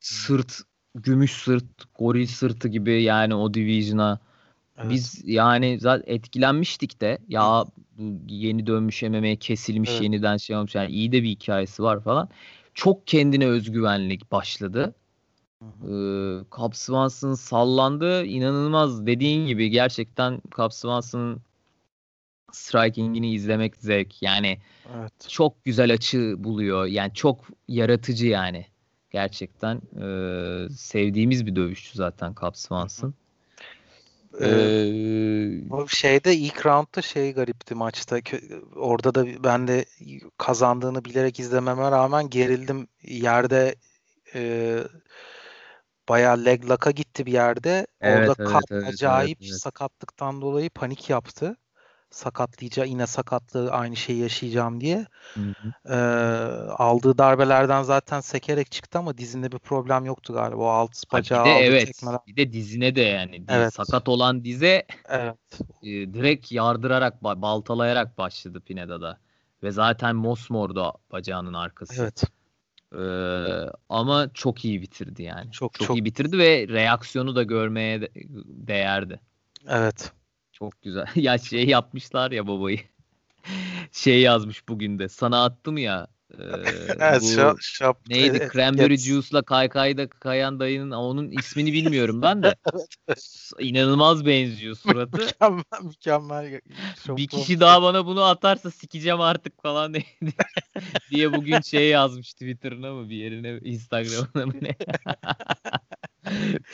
Sırt gümüş sırt, goril sırtı gibi yani o division'a. Evet. Biz yani zaten etkilenmiştik de ya bu yeni dönmüş MMA kesilmiş evet. yeniden şey olmuş yani iyi de bir hikayesi var falan. Çok kendine özgüvenlik başladı. Ee, Swanson sallandı. inanılmaz dediğin gibi gerçekten Swanson'ın striking'ini izlemek zevk. Yani evet. çok güzel açı buluyor. Yani çok yaratıcı yani. Gerçekten e, sevdiğimiz bir dövüşçü zaten Cap Swanson. Ee, o şeyde ilk roundda şey garipti maçta. Orada da ben de kazandığını bilerek izlememe rağmen gerildim. Yerde e, bayağı leg lock'a gitti bir yerde. Evet, Orada evet, evet, acayip evet, evet. sakatlıktan dolayı panik yaptı. Sakatlayacağım yine sakatlığı aynı şeyi yaşayacağım diye. Hı hı. Ee, aldığı darbelerden zaten sekerek çıktı ama dizinde bir problem yoktu galiba. O alt bacağı bir de, evet. Çekmeler. Bir de dizine de yani. Diz, evet. Sakat olan dize evet. e, direkt yardırarak, baltalayarak başladı Pineda'da. Ve zaten mosmordu bacağının arkası. Evet. Ee, ama çok iyi bitirdi yani. Çok, çok, çok iyi bitirdi ve reaksiyonu da görmeye de, değerdi. Evet. Çok güzel. <laughs> ya şey yapmışlar ya babayı. <laughs> şey yazmış bugün de. Sana attım ya evet, bu şap, şap, neydi? evet, <laughs> Cranberry yes. Juice'la kaykayda kayan dayının onun ismini bilmiyorum ben de. <laughs> İnanılmaz benziyor suratı. mükemmel mükemmel. Bir kişi daha bana bunu atarsa sikeceğim artık falan <laughs> neydi diye bugün şey yazmış Twitter'ına mı bir yerine Instagram'ına mı ne?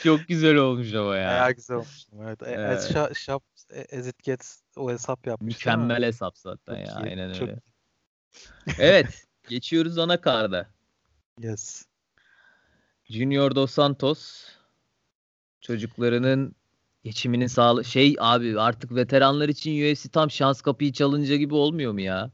Çok güzel olmuş ama ya. Bayağı güzel olmuş. Evet. Ee, As, shop, as it gets o hesap yapmış. Mükemmel hesap zaten Çok ya. iyi, Aynen çok öyle. Evet. Geçiyoruz ana karda. Yes. Junior Dos Santos çocuklarının geçiminin sağlı şey abi artık veteranlar için UFC tam şans kapıyı çalınca gibi olmuyor mu ya?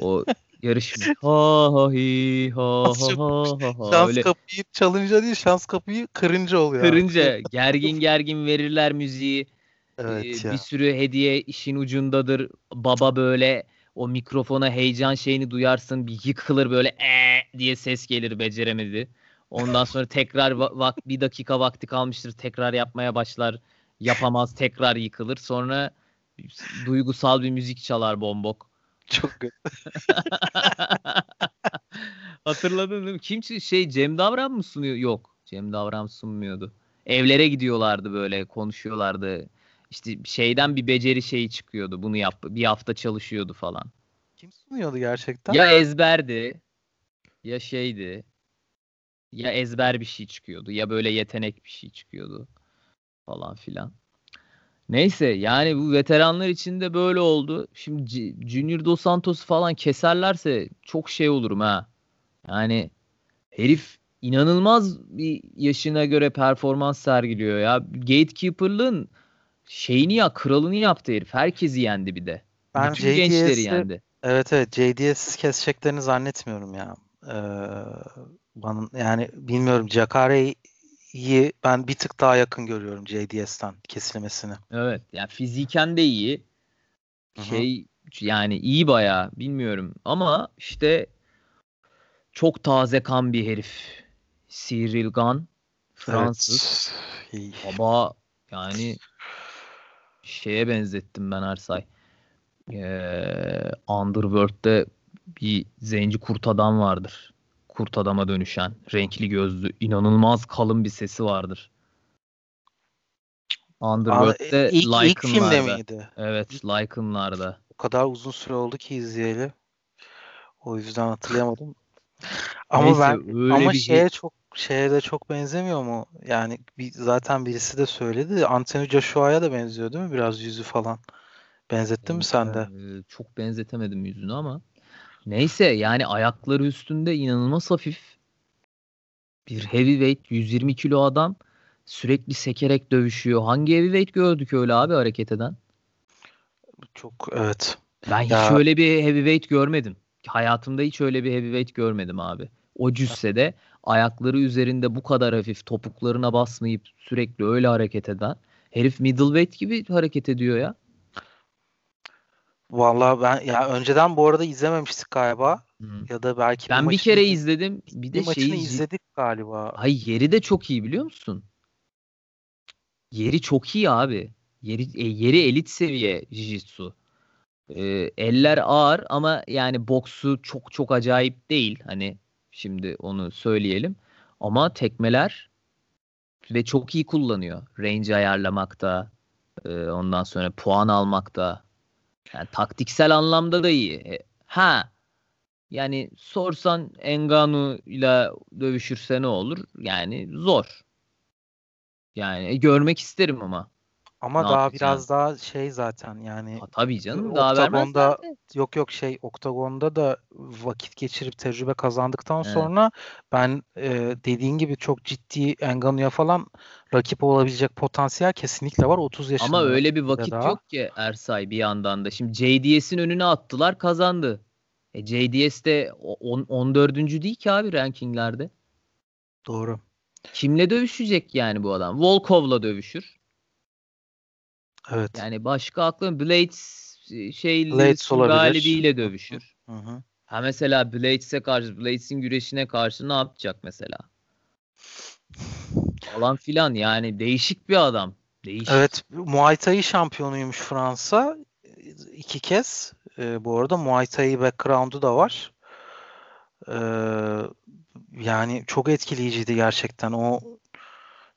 O <laughs> yarışma. Ha ha hi ha ha ha ha ha. Şans Öyle kapıyı çalınca değil şans kapıyı kırınca oluyor. kırınca gergin gergin verirler müziği. Evet Ee, ya. bir sürü hediye işin ucundadır. Baba böyle o mikrofona heyecan şeyini duyarsın bir yıkılır böyle ee diye ses gelir beceremedi. Ondan sonra tekrar va- bir dakika vakti kalmıştır tekrar yapmaya başlar. Yapamaz tekrar yıkılır. Sonra duygusal bir müzik çalar bombok. Çok kötü. <laughs> Hatırladın değil mi? Kim şey Cem Davran mı sunuyor? Yok. Cem Davran sunmuyordu. Evlere gidiyorlardı böyle konuşuyorlardı. İşte şeyden bir beceri şeyi çıkıyordu. Bunu yap bir hafta çalışıyordu falan. Kim sunuyordu gerçekten? Ya ezberdi ya şeydi. Ya ezber bir şey çıkıyordu ya böyle yetenek bir şey çıkıyordu falan filan. Neyse yani bu veteranlar için de böyle oldu. Şimdi Junior Dos Santos falan keserlerse çok şey olurum ha. Yani herif inanılmaz bir yaşına göre performans sergiliyor ya. Gatekeeper'lığın şeyini ya kralını yaptı herif. Herkesi yendi bir de. Ben Bütün gençleri JDS'i yendi. Evet evet JDS keseceklerini zannetmiyorum ya. Ee, bana, yani bilmiyorum Jakare'yi ben bir tık daha yakın görüyorum JDS'ten kesilmesini. Evet. Yani fiziken de iyi. Şey yani iyi bayağı bilmiyorum ama işte çok taze kan bir herif. Cyril Gunn Fransız. Evet. Baba yani <laughs> şeye benzettim ben Ersay. Ee, Underworld'de bir zenci kurt adam vardır. Kurt adama dönüşen. Renkli gözlü. inanılmaz kalın bir sesi vardır. Aa, Underworld'de ilk, ilk filmde Lycan'larda. miydi? Evet, Lycan'larda. O kadar uzun süre oldu ki izleyeli. O yüzden hatırlayamadım. <laughs> Ama Neyse, ben ama bir şeye şey- çok şeye de çok benzemiyor mu? Yani bir, zaten birisi de söyledi. Anthony Joshua'ya da benziyor değil mi? Biraz yüzü falan. Benzettin mi sen de? Ee, çok benzetemedim yüzünü ama. Neyse yani ayakları üstünde inanılmaz hafif bir heavyweight 120 kilo adam sürekli sekerek dövüşüyor. Hangi heavyweight gördük öyle abi hareket eden? Çok evet. Ben hiç Ya- öyle bir heavyweight görmedim. Hayatımda hiç öyle bir heavyweight görmedim abi. O cüssede ayakları üzerinde bu kadar hafif topuklarına basmayıp sürekli öyle hareket eden herif middleweight gibi hareket ediyor ya. Vallahi ben ya önceden bu arada izlememiştik galiba. Ya da belki Ben bir kere iz- izledim. Bir de maçını şeyi izledik galiba. Ay yeri de çok iyi biliyor musun? Yeri çok iyi abi. Yeri e, yeri elit seviye jiu-jitsu. Ee, eller ağır ama yani boksu çok çok acayip değil. Hani şimdi onu söyleyelim. Ama tekmeler ve çok iyi kullanıyor. Range ayarlamakta, e, ondan sonra puan almakta. Yani taktiksel anlamda da iyi. E, ha yani sorsan Engano ile dövüşürse ne olur? Yani zor. Yani e, görmek isterim ama. Ama ne daha biraz daha şey zaten yani Ha, tabii canım daha Oktagonda- vermezler de. yok yok şey oktagonda da vakit geçirip tecrübe kazandıktan Evet. sonra ben e, dediğin gibi çok ciddi Engano'ya falan rakip olabilecek potansiyel kesinlikle var 30 yaşında. Ama öyle bir vakit daha. yok ki Ersay bir yandan da. Şimdi JDS'in önüne attılar kazandı. E JDS de o- on- 14. değil ki abi rankinglerde. Doğru. Kimle dövüşecek yani bu adam? Volkov'la dövüşür. Evet. Yani başka aklım Blades e, şey Blades galibiyle dövüşür. Hı hı. Ha mesela Blades'e karşı, Blades'in güreşine karşı ne yapacak mesela? Falan filan yani değişik bir adam. Değişik. Evet, Muay Thai şampiyonuymuş Fransa. iki kez. E, bu arada Muay Thai background'u da var. Ee, yani çok etkileyiciydi gerçekten. O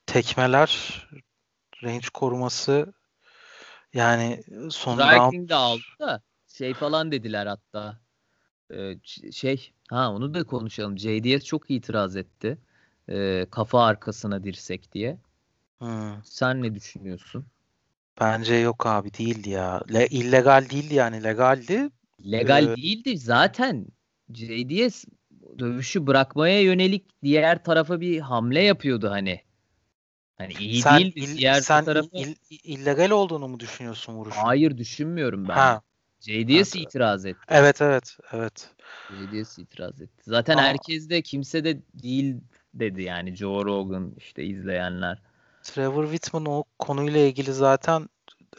tekmeler, range koruması yani son Striking de aldı da şey falan dediler hatta. Ee, şey ha onu da konuşalım. JDS çok itiraz etti. Ee, kafa arkasına dirsek diye. Hmm. Sen ne düşünüyorsun? Bence yok abi değildi ya. Le, illegal değildi yani legaldi. Legal ee, değildi zaten. JDS dövüşü bırakmaya yönelik diğer tarafa bir hamle yapıyordu hani. Hani iyi sen değildi. Il, diğer sen tarafı... il, illegal olduğunu mu düşünüyorsun vuruşun? Hayır düşünmüyorum ben. Ha. JDS ha. itiraz etti. Evet evet evet. JDS itiraz etti. Zaten Aa. herkes de kimse de değil dedi yani Joe Rogan işte izleyenler. Trevor Whitman o konuyla ilgili zaten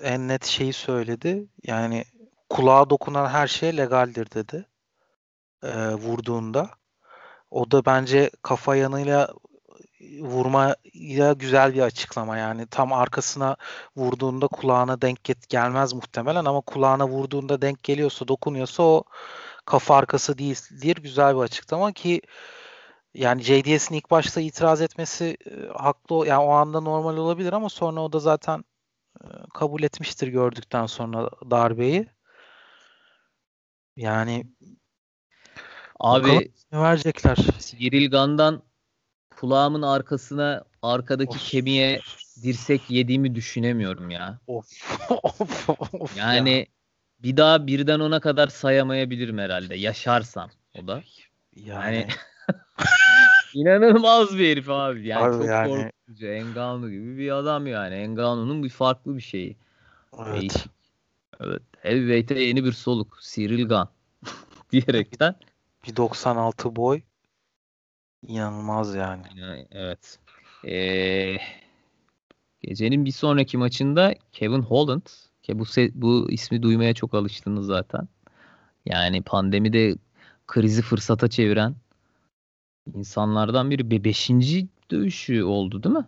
en net şeyi söyledi. Yani kulağa dokunan her şey legaldir dedi. E, vurduğunda. O da bence kafa yanıyla vurmaya güzel bir açıklama yani tam arkasına vurduğunda kulağına denk get gelmez muhtemelen ama kulağına vurduğunda denk geliyorsa dokunuyorsa o kafa arkası değildir güzel bir açıklama ki yani JDS'in ilk başta itiraz etmesi e, haklı yani o anda normal olabilir ama sonra o da zaten e, kabul etmiştir gördükten sonra darbeyi. Yani abi verecekler. Cyril Gan'dan kulağımın arkasına arkadaki of. kemiğe dirsek yediğimi düşünemiyorum ya. Of. <laughs> of, of yani ya. bir daha birden ona kadar sayamayabilirim herhalde. Yaşarsam o da. Yani, yani <laughs> inanılmaz bir herif abi. Yani abi çok yani... korkutucu. Engano gibi bir adam yani. Engano'nun bir farklı bir şeyi. Evet. Değişik. Evet. Heavyweight'e yeni bir soluk. Cyril Gunn <laughs> diyerekten. Bir 96 boy. İnanılmaz yani. Evet. Ee, gecenin bir sonraki maçında Kevin Holland ki bu bu ismi duymaya çok alıştınız zaten. Yani pandemide krizi fırsata çeviren insanlardan biri. Be beşinci dövüşü oldu değil mi?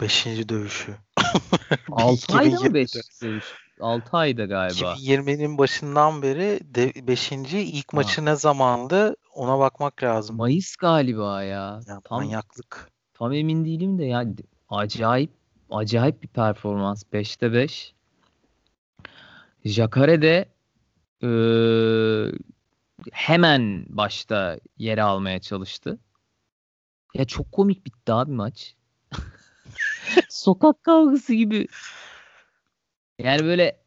Beşinci dövüşü. <laughs> 6 ayda mı 5 dövüş? 6 ayda galiba. 2020'nin başından beri 5. ilk ha. maçı ne zamandı ona bakmak lazım. Mayıs galiba ya. ya tam, manyaklık. Tam emin değilim de ya acayip acayip bir performans. 5'te 5. Jakare de e, hemen başta yere almaya çalıştı. Ya çok komik bitti abi maç. <laughs> Sokak kavgası gibi. Yani böyle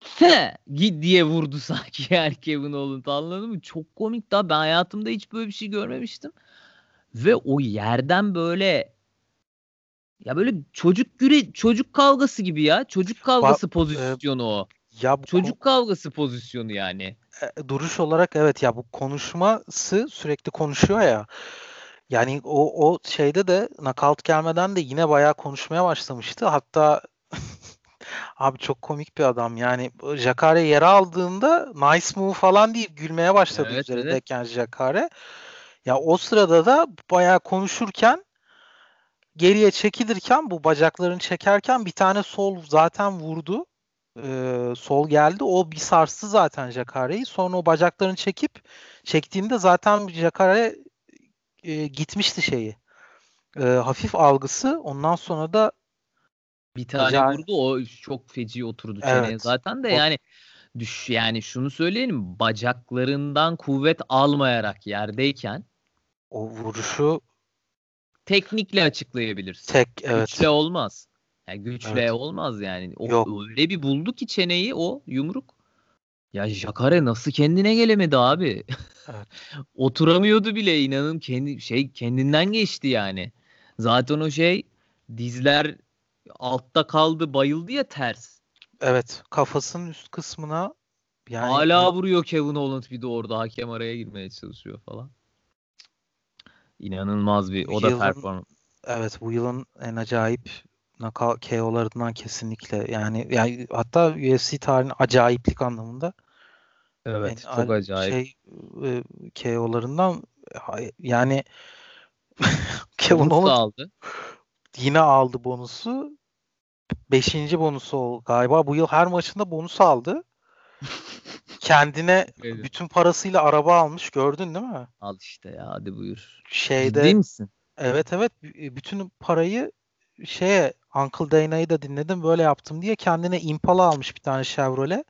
<laughs> He, git diye vurdu <laughs> sanki yani Kevin Holland anladın mı? Çok komik daha ben hayatımda hiç böyle bir şey görmemiştim. Ve o yerden böyle ya böyle çocuk güre çocuk kavgası gibi ya. Çocuk kavgası ba- pozisyonu e, o. Ya bu çocuk kavgası pozisyonu yani. E, duruş olarak evet ya bu konuşması sürekli konuşuyor ya. Yani o o şeyde de knockout gelmeden de yine bayağı konuşmaya başlamıştı. Hatta <laughs> Abi çok komik bir adam. Yani Jakare yere aldığında nice move falan deyip gülmeye başladı evet, üzerindeyken evet. Jakare. Ya o sırada da bayağı konuşurken geriye çekilirken bu bacaklarını çekerken bir tane sol zaten vurdu. Ee, sol geldi. O bir sarstı zaten Jakare'yi. Sonra o bacaklarını çekip çektiğinde zaten Jakare e, gitmişti şeyi. E, hafif algısı. Ondan sonra da bir tane Acayip. vurdu o çok feci oturdu evet. çeneye zaten de yani düş yani şunu söyleyelim bacaklarından kuvvet almayarak yerdeyken o vuruşu teknikle açıklayabilirsin. Tek evet. Güçle olmaz. Yani güçle evet. olmaz yani. O Yok. öyle bir buldu ki çeneyi o yumruk. Ya Jakare nasıl kendine gelemedi abi? Evet. <laughs> Oturamıyordu bile inanın kendi şey kendinden geçti yani. Zaten o şey dizler altta kaldı bayıldı ya ters. Evet kafasının üst kısmına yani hala vuruyor Kevin Holland bir de orada hakem araya girmeye çalışıyor falan. İnanılmaz bir o da yılın, performans. Evet bu yılın en acayip KO'larından kesinlikle yani yani hatta UFC tarihinin acayiplik anlamında. Evet yani çok acayip. Şey e, KO'larından yani <laughs> Kevin Holland aldı. Yine aldı bonusu. Beşinci bonusu o galiba. Bu yıl her maçında bonus aldı. <laughs> kendine Evet. bütün parasıyla araba almış gördün değil mi? Al işte ya hadi buyur. Şeyde Ciddi misin? evet evet b- bütün parayı şeye Uncle Dana'yı da dinledim böyle yaptım diye kendine Impala almış bir tane Chevrolet.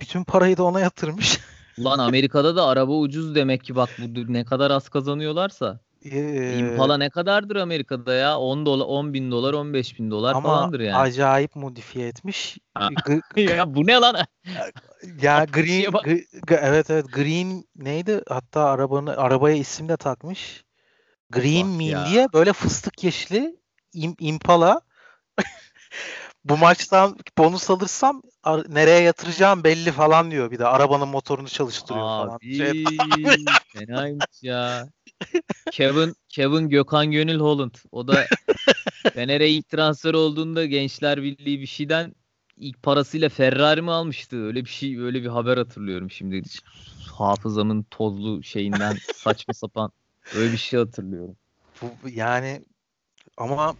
Bütün parayı da ona yatırmış. Ulan Amerika'da da araba ucuz demek ki bak bu ne kadar az kazanıyorlarsa. Ee, Impala ne kadardır Amerika'da ya? 10 dolar, 10 bin dolar, 15 bin dolar ama falandır yani. acayip modifiye etmiş. <laughs> Ya bu ne lan? <laughs> ya Green bak. G- G- evet evet Green neydi? Hatta arabanı arabaya isim de takmış. Green Bak Mean ya. diye böyle fıstık yeşili Im- Impala. <laughs> Bu maçtan bonus alırsam nereye yatıracağım belli falan diyor bir de. Arabanın motorunu çalıştırıyor falan. Abi Şey- fenaymış ya. Kevin Kevin Gökhan Gönül Holland. O da <laughs> Fener'e ilk transfer olduğunda Gençler Birliği bir şeyden ilk parasıyla Ferrari mi almıştı? Öyle bir şey, öyle bir haber hatırlıyorum şimdi. Hafızamın tozlu şeyinden <laughs> saçma sapan öyle bir şey hatırlıyorum. Bu, yani ama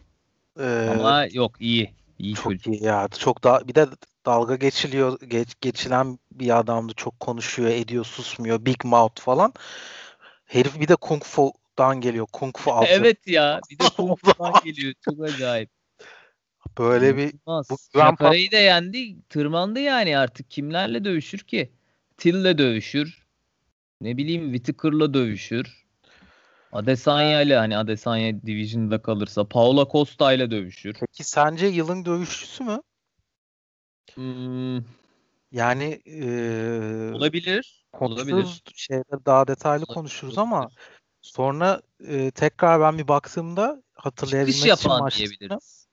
e, Ama yok iyi. İyi çok çocuk. iyi ya. Çok da bir de dalga geçiliyor geç, geçilen bir adamdı. Çok konuşuyor, ediyor, susmuyor. Big mouth falan. Herif bir de kung fu'dan geliyor. Kung fu altyapı. Evet ya. Bir de <laughs> Kung Fu'dan geliyor. Çok acayip. Böyle bir İnanılmaz. bu Yakara'yı da yendi. Tırmandı yani artık. Kimlerle dövüşür ki? Till'le dövüşür. Ne bileyim Whittaker'la dövüşür. Adesanya ile hani Adesanya Division'da kalırsa Paula Costa ile dövüşür. Peki sence yılın dövüşçüsü mü? Hmm, Yani eee olabilir. Olabilir. şeyler daha detaylı Olabilir, konuşuruz ama sonra eee, tekrar ben bir baktığımda hatırlayabilmek Çıkış için yapan maçlarını- diyebiliriz.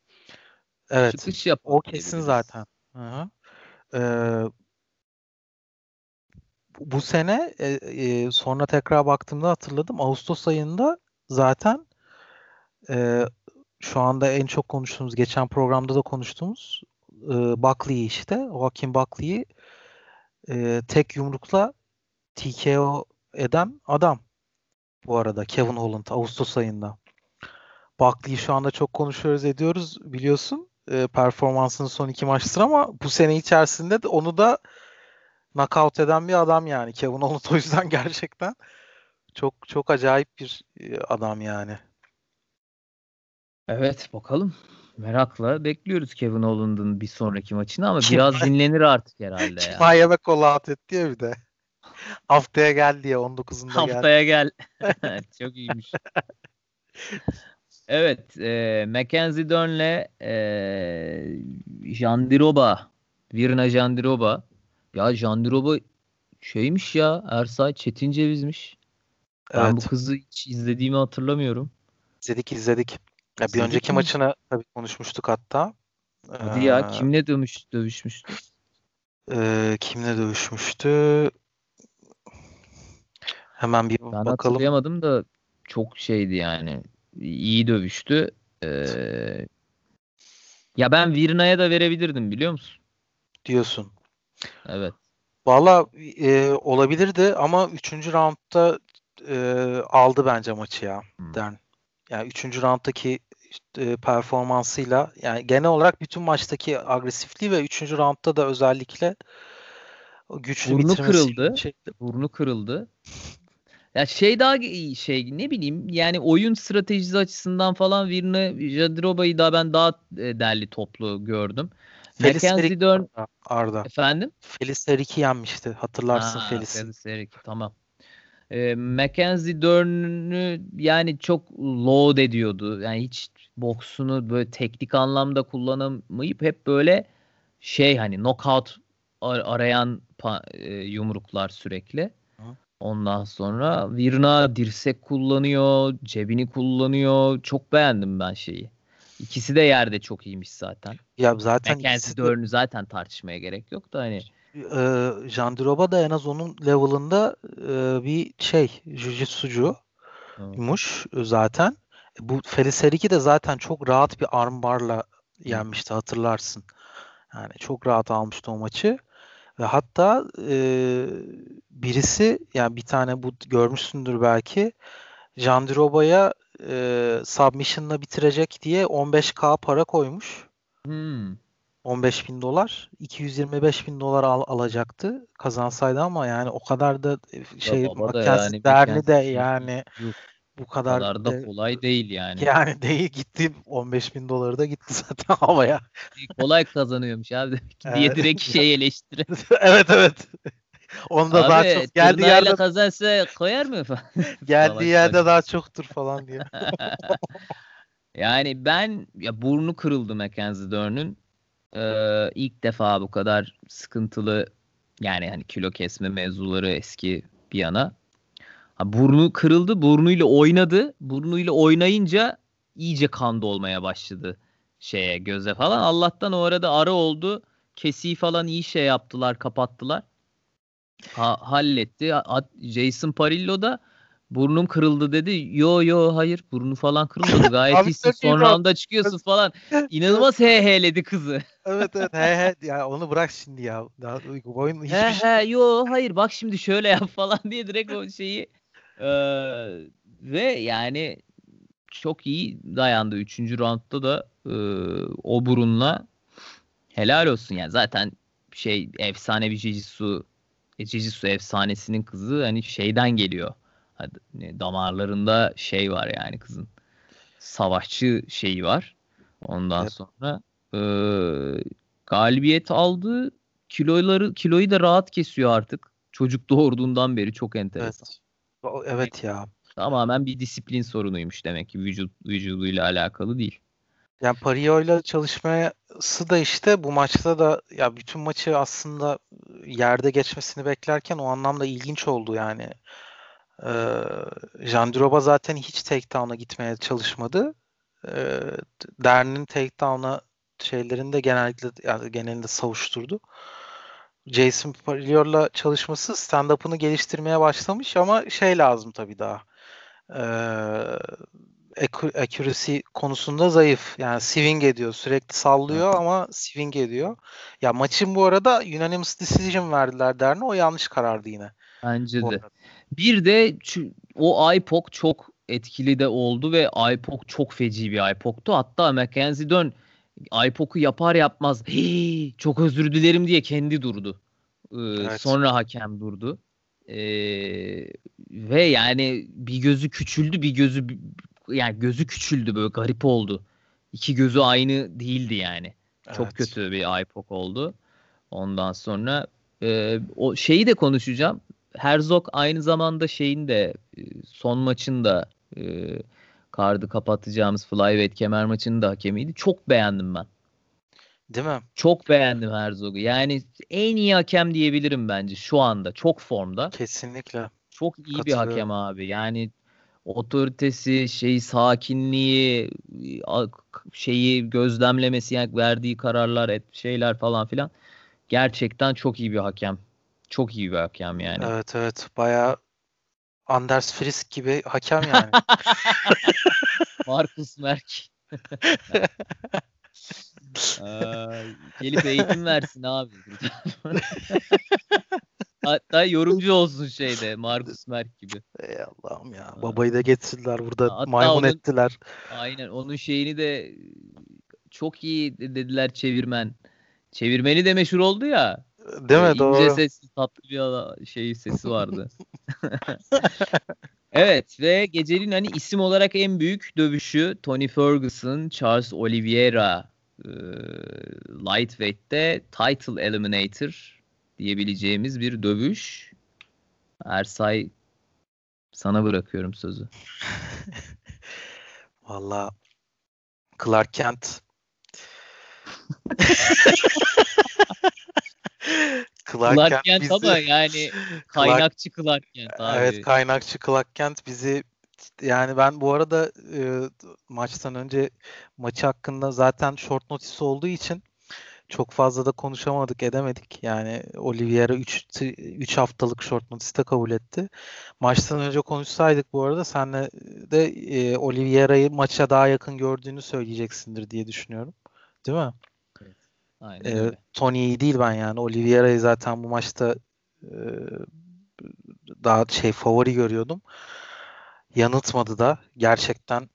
Evet. Çıkış yapan O kesin diyebiliriz. zaten. Hı hı. Bu bu sene e, e, sonra tekrar baktığımda hatırladım. Ağustos ayında zaten e, şu anda en çok konuştuğumuz, geçen programda da konuştuğumuz e, Buckley'i işte, Joaquin Buckley'i e, tek yumrukla TKO eden adam bu arada Kevin Holland Ağustos ayında. Buckley'i şu anda çok konuşuyoruz ediyoruz biliyorsun e, performansının son iki maçtır ama bu sene içerisinde de onu da knockout eden bir adam yani Kevin Holland <laughs> o yüzden gerçekten çok çok acayip bir e, adam yani. Evet bakalım. Merakla bekliyoruz Kevin Holland'ın bir sonraki maçını ama biraz dinlenir artık herhalde ya. Cima yemek call etti ya bir de. Haftaya gel diye 19'unda gel. Haftaya gel. <laughs> <laughs> Çok iyiymiş. Evet, e, Mackenzie Dern'le e, Jandiroba, Virna Jandiroba. Ya Jandiroba şeymiş ya, Ersay Çetin Ceviz'miş. Ben bu Evet, kızı hiç izlediğimi hatırlamıyorum. izledik izledik. Ya bir önceki mi? maçını tabii konuşmuştuk hatta. Hadi ya Ee, kimle dövüş, dövüşmüştü? e, kimle dövüşmüştü? Hemen bir Ben bakalım. hatırlayamadım da çok şeydi yani. İyi dövüştü. Ee, ya ben Virna'ya da verebilirdim biliyor musun? diyorsun. Evet. Valla e, olabilirdi ama 3. roundda e, aldı bence maçı ya Hmm. Yani 3. rounddaki e, performansıyla yani genel olarak bütün maçtaki agresifliği ve 3. roundda da özellikle güçlü Burnu bitirmesiyle kırıldı. çekti. Burnu kırıldı. Ya şey daha şey ne bileyim yani oyun stratejisi açısından falan Virna Jadiroba'yı da ben daha e, derli toplu gördüm. Felis Mackenzie Dern Arda. Efendim? Felis Erik'i yenmişti. Hatırlarsın Ha, Felis'i. Felis Erik, tamam. E, Mackenzie Dern'ü yani çok load ediyordu. Yani hiç boksunu böyle teknik anlamda kullanamayıp hep böyle şey hani knockout ar- arayan e, yumruklar sürekli. Ondan sonra Virna dirsek kullanıyor, cebini kullanıyor. Çok beğendim ben şeyi. İkisi de yerde çok iyiymiş zaten. Ya zaten Mackenzie Dern'ü zaten tartışmaya gerek yok da hani e, Jandiroba da en az onun level'ında e, bir şey jujitsucu. Hı. Muş zaten. E, Bu Felis Erik'i de zaten çok rahat bir armbarla yenmişti hatırlarsın. Yani çok rahat almıştı o maçı. Ve hatta e, birisi yani bir tane bu görmüşsündür belki Jandiroba'ya e, submission'la bitirecek diye 15k para koymuş. Hmm. 15 bin dolar 225 bin dolar al, alacaktı kazansaydı ama yani o kadar da şey ya yani, değerli de yani yok, bu kadar, kadar da kolay değil yani. <laughs> Yani değil gitti 15 bin doları da gitti <laughs> zaten havaya. kolay kazanıyormuş abi <laughs> diye direkt şey eleştiri. evet evet. Onda Abi, daha çok geldiği yerde kazansa koyar mı falan? geldiği yerde daha çoktur falan diye. yani ben ya burnu kırıldı Mackenzie Dern'ün. Ee, ilk defa bu kadar sıkıntılı yani hani kilo kesme mevzuları eski bir yana. Ha, burnu kırıldı, burnuyla oynadı. Burnuyla oynayınca iyice kan dolmaya başladı şeye göze falan. Allah'tan o arada ara oldu. Kesiyi falan iyi şey yaptılar, kapattılar. Ha, halletti. Jason Parillo da burnum kırıldı dedi. Yo yo hayır burnu falan kırılmadı. <laughs> Gayet iyisin. Son rounda çıkıyorsun <laughs> falan. İnanılmaz he he'ledi kızı. evet evet he he ya onu bırak şimdi ya. Daha oyun hiçbir he şey... he yo hayır bak şimdi şöyle yap <laughs> falan diye direkt o şeyi ee, ve yani çok iyi dayandı. Üçüncü roundda da e, o burunla helal olsun yani. Zaten şey efsane bir Jiu-Jitsu e, Jiu-Jitsu efsanesinin kızı hani şeyden geliyor. Damarlarında şey var yani kızın. Savaşçı şeyi var. Ondan evet. sonra e, galibiyet aldı. Kiloları kiloyu da rahat kesiyor artık. Çocuk doğurduğundan beri çok enteresan. Evet, evet ya. Tamamen bir disiplin sorunuymuş demek ki vücut vücuduyla alakalı değil. Yani Pario'yla çalışması da işte bu maçta da ya bütün maçı aslında yerde geçmesini beklerken o anlamda ilginç oldu yani. Ee, Jandiroba zaten hiç takedown'a gitmeye çalışmadı. Ee, Dern'in takedown'a şeylerinde genellikle yani genelinde savuşturdu. Jason Parillor'la çalışması stand-up'ını geliştirmeye başlamış ama şey lazım tabii daha. Ee, accuracy konusunda zayıf. Yani swing ediyor. Sürekli sallıyor evet. ama swing ediyor. Ya maçın bu arada unanimous decision verdiler derine. O yanlış karardı yine. Bence de. Bir de o IPOC çok etkili de oldu ve IPOC çok feci bir IPOC'tu. Hatta Mackenzie Dön IPOC'u yapar yapmaz çok özür dilerim diye kendi durdu. Ee, evet. Sonra hakem durdu. Ee, ve yani bir gözü küçüldü bir gözü yani gözü küçüldü böyle garip oldu. İki gözü aynı değildi yani. Evet. Çok kötü bir IPOC oldu. Ondan sonra e, o şeyi de konuşacağım. Herzog aynı zamanda şeyin de son maçın da e, kardı kapatacağımız flyweight kemer maçının da hakemiydi. Çok beğendim ben. Değil mi? Çok beğendim Herzog'u. Yani en iyi hakem diyebilirim bence şu anda. Çok formda. Kesinlikle. Çok iyi bir hakem abi. Yani otoritesi, şey sakinliği, şeyi gözlemlemesi, yani verdiği kararlar, et, şeyler falan filan gerçekten çok iyi bir hakem. Çok iyi bir hakem yani. Evet evet. Bayağı Anders Frisk gibi hakem <laughs> yani. <laughs> Markus Merk. Aa, <laughs> gelip eğitim versin abi. Hatta yorumcu olsun şeyde Markus Merk gibi. Ey Allah'ım ya. Babayı da getirdiler burada Hatta maymun onun, ettiler. Aynen onun şeyini de çok iyi dediler çevirmen. Çevirmeni de meşhur oldu ya. Değil mi? Doğru. İnce sesli tatlı bir şey sesi vardı. <laughs> evet ve gecenin hani isim olarak en büyük dövüşü Tony Ferguson, Charles Oliveira e, lightweight'te title eliminator diyebileceğimiz bir dövüş. Ersay sana bırakıyorum sözü. <laughs> Valla Clark Kent <laughs> Clark, Clark Kent, Kent bizi... ama yani <laughs> kaynakçı Clark Kent abi. Evet kaynakçı Clark Kent bizi yani ben bu arada e, maçtan önce maçı hakkında zaten short notice olduğu için çok fazla da konuşamadık edemedik. Yani Oliveira 3 3 haftalık short notice'te kabul etti. Maçtan önce konuşsaydık bu arada senle de e, Oliveira'yı maça daha yakın gördüğünü söyleyeceksindir diye düşünüyorum. Değil mi? Aynen ee, Tony'yi değil ben yani. Oliveira'yı zaten bu maçta e, daha şey favori görüyordum. Yanıltmadı da gerçekten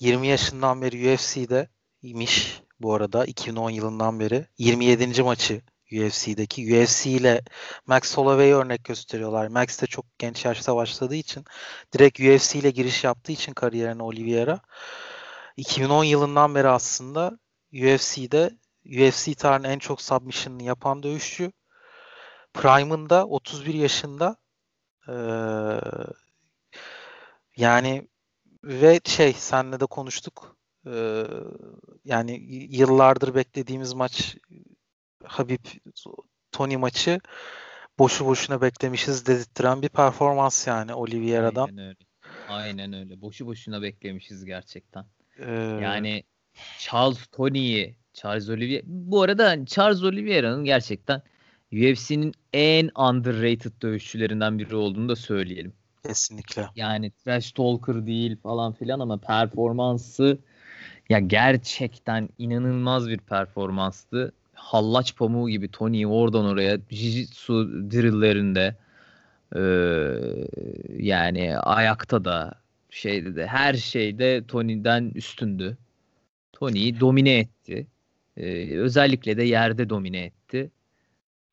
20 yaşından beri UFC'de imiş bu arada 2010 yılından beri. 27. maçı UFC'deki. UFC ile Max Holloway'i örnek gösteriyorlar. Max de çok genç yaşta başladığı için direkt UFC ile giriş yaptığı için kariyerine Oliveira 2010 yılından beri aslında UFC'de UFC tarihinin en çok submission'ını yapan dövüşçü. Prime'ında 31 yaşında ee, yani ve şey senle de konuştuk. Ee, yani yıllardır beklediğimiz maç Habib Tony maçı boşu boşuna beklemişiz dedirttiren bir performans yani Oliveira'dan. Aynen öyle. Aynen öyle. Boşu boşuna beklemişiz gerçekten. Ee... Yani Charles Tony'yi Charles Oliveira bu arada Charles Oliveira'nın gerçekten UFC'nin en underrated dövüşçülerinden biri olduğunu da söyleyelim. Kesinlikle. Yani trash talker değil falan filan ama performansı ya gerçekten inanılmaz bir performanstı. Hallaç pamuğu gibi Tony oradan oraya jiu-jitsu drilllerinde ee, yani ayakta da şeyde de her şeyde Tony'den üstündü. Tony'yi domine etti. Ee, özellikle de yerde domine etti.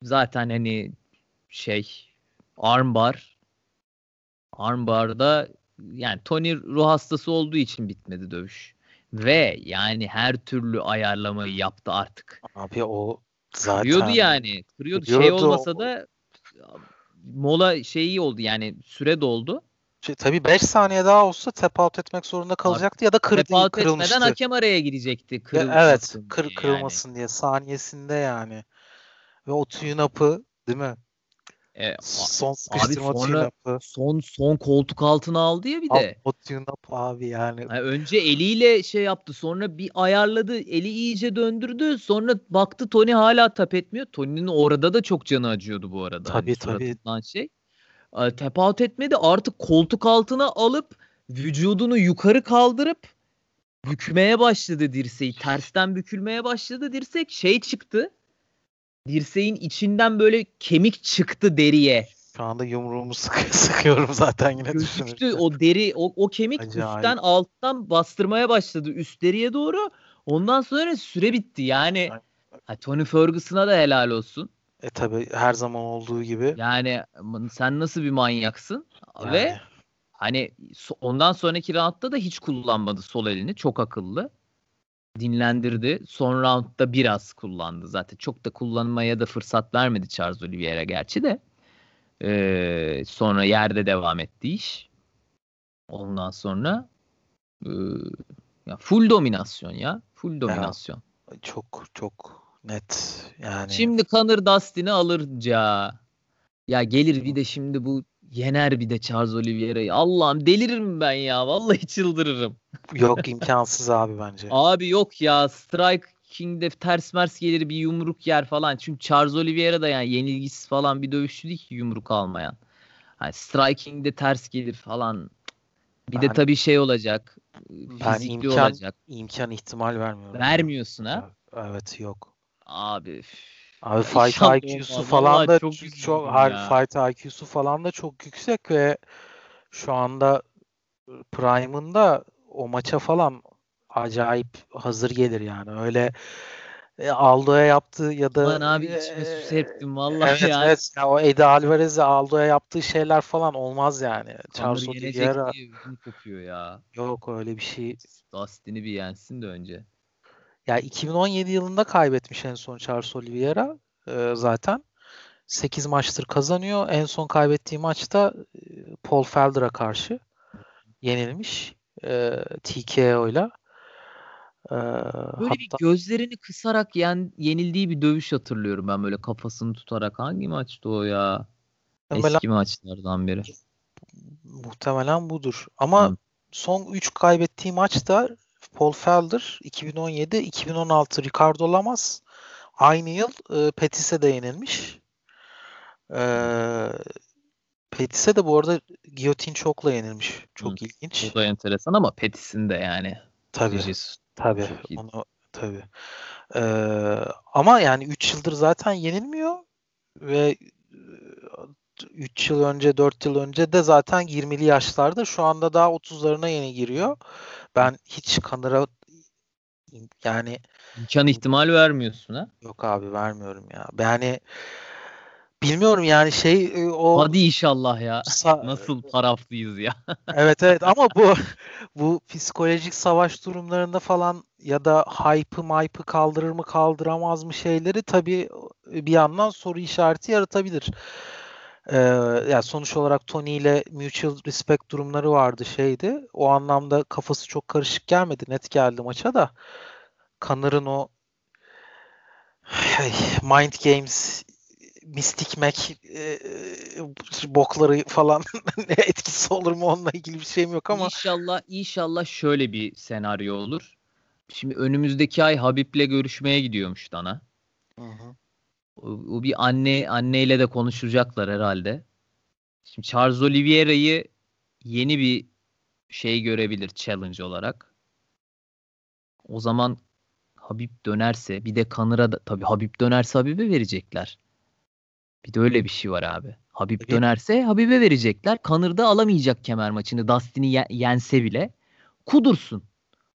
Zaten hani şey armbar armbarda yani Tony ruh hastası olduğu için bitmedi dövüş. Ve yani her türlü ayarlamayı yaptı artık. Abi o zaten kırıyordu yani. Kırıyordu. Şey olmasa o... da mola şeyi oldu yani süre doldu. Şey, tabii 5 saniye daha olsa tap out etmek zorunda kalacaktı ya da kır, tap out kırılmıştı. etmeden hakem araya girecekti. Ya, evet kır, diye kırılmasın yani. diye saniyesinde yani. Ve o tune up'ı değil mi? E, son sıkıştırma abi sonra son son koltuk altına aldı ya bir de. O tune abi yani. yani. Önce eliyle şey yaptı sonra bir ayarladı eli iyice döndürdü sonra baktı Tony hala tap etmiyor. Tony'nin orada da çok canı acıyordu bu arada. Tabii hani tabii. Şey. Tap out etmedi artık koltuk altına alıp vücudunu yukarı kaldırıp bükmeye başladı dirseği. Tersten bükülmeye başladı dirsek şey çıktı dirseğin içinden böyle kemik çıktı deriye. Şu anda yumruğumu sık <laughs> sıkıyorum zaten yine Gözüktü o deri o, o kemik Acayip. üstten alttan bastırmaya başladı üst deriye doğru. Ondan sonra süre bitti. Yani ha, Tony Ferguson'a da helal olsun. E tabi her zaman olduğu gibi. Yani sen nasıl bir manyaksın? Yani. Ve hani ondan sonraki roundda da hiç kullanmadı sol elini. Çok akıllı dinlendirdi. Son roundda biraz kullandı zaten. Çok da kullanmaya da fırsat vermedi Charles Oliveira gerçi de. Ee, sonra yerde devam etti iş. Ondan sonra e, ya full dominasyon ya. Full dominasyon. Ya, çok çok net yani. Şimdi Conor Dustin'i alırca ya gelir bir de şimdi bu yener bir de Charles Oliveira'yı. Allah'ım deliririm ben ya. Vallahi çıldırırım. Yok <laughs> imkansız abi bence. Abi yok ya. Strike King'de ters mers gelir bir yumruk yer falan. Çünkü Charles Oliveira da yani yenilgisiz falan bir dövüşçü değil ki yumruk almayan. Yani striking'de ters gelir falan. Bir ben, de tabii şey olacak. Ben imkan, olacak. imkan ihtimal vermiyorum. Vermiyorsun ha? Evet yok. Abi Abi fight IQ'su falan da çok, çok her fight IQ'su falan da çok yüksek ve şu anda Prime'ında o maça falan acayip hazır gelir yani. Öyle e, Aldo'ya yaptığı ya da Lan abi içime su serptim vallahi evet, yani. Evet ya o Eddie Alvarez'e Aldo'ya yaptığı şeyler falan olmaz yani. Charles Oliveira kopuyor ya. Yok öyle bir şey. Dustin'i bir yensin de önce. Ya 2017 yılında kaybetmiş en son Charles Oliveira e, zaten. 8 maçtır kazanıyor. En son kaybettiği maçta e, Paul Felder'a karşı yenilmiş. E, TKO ile. Ee, böyle hatta... bir gözlerini kısarak yen, yenildiği bir dövüş hatırlıyorum ben böyle kafasını tutarak. Hangi maçtı o ya? Muhtemelen, Eski maçlardan biri. Muhtemelen budur. Ama Hı. son 3 kaybettiği maçta Paul Felder 2017, 2016 Ricardo Lamas aynı yıl e, Petis'e de yenilmiş. E, Petis'e de bu arada Giyotin çokla yenilmiş. Çok Hı. ilginç. Bu da enteresan ama Petis'in de yani. Tabii. Regis, tabii. Onu, tabii. Ee, ama yani 3 yıldır zaten yenilmiyor ve 3 yıl önce 4 yıl önce de zaten 20'li yaşlarda şu anda daha 30'larına yeni giriyor. Ben hiç Kanır'a yani imkan ihtimal vermiyorsun ha? Yok abi vermiyorum ya. Yani bilmiyorum yani şey e, o Hadi inşallah ya. Nasıl taraflıyız ya. <laughs> evet evet ama bu bu psikolojik savaş durumlarında falan ya da hype'ı maypı kaldırır mı kaldıramaz mı şeyleri tabii bir yandan soru işareti yaratabilir. Ee, yani sonuç olarak Tony ile mutual respect durumları vardı şeydi. O anlamda kafası çok karışık gelmedi. Net geldi maça da. Connor'ın o Mind Games Mystic Mac e, bokları falan <laughs> ne etkisi olur mu onunla ilgili bir şeyim yok ama. İnşallah inşallah şöyle bir senaryo olur. Şimdi önümüzdeki ay Habib'le görüşmeye gidiyormuş Dana. Hı hı. O, bir anne anneyle de konuşacaklar herhalde. Şimdi Charles Oliveira'yı yeni bir şey görebilir challenge olarak. O zaman Habib dönerse bir de Kanır'a da tabii Habib dönerse Habib'e verecekler. Bir de öyle bir şey var abi. Habib evet. dönerse Habib'e verecekler. Kanır'da alamayacak kemer maçını. Dustin'i yense bile. Kudursun.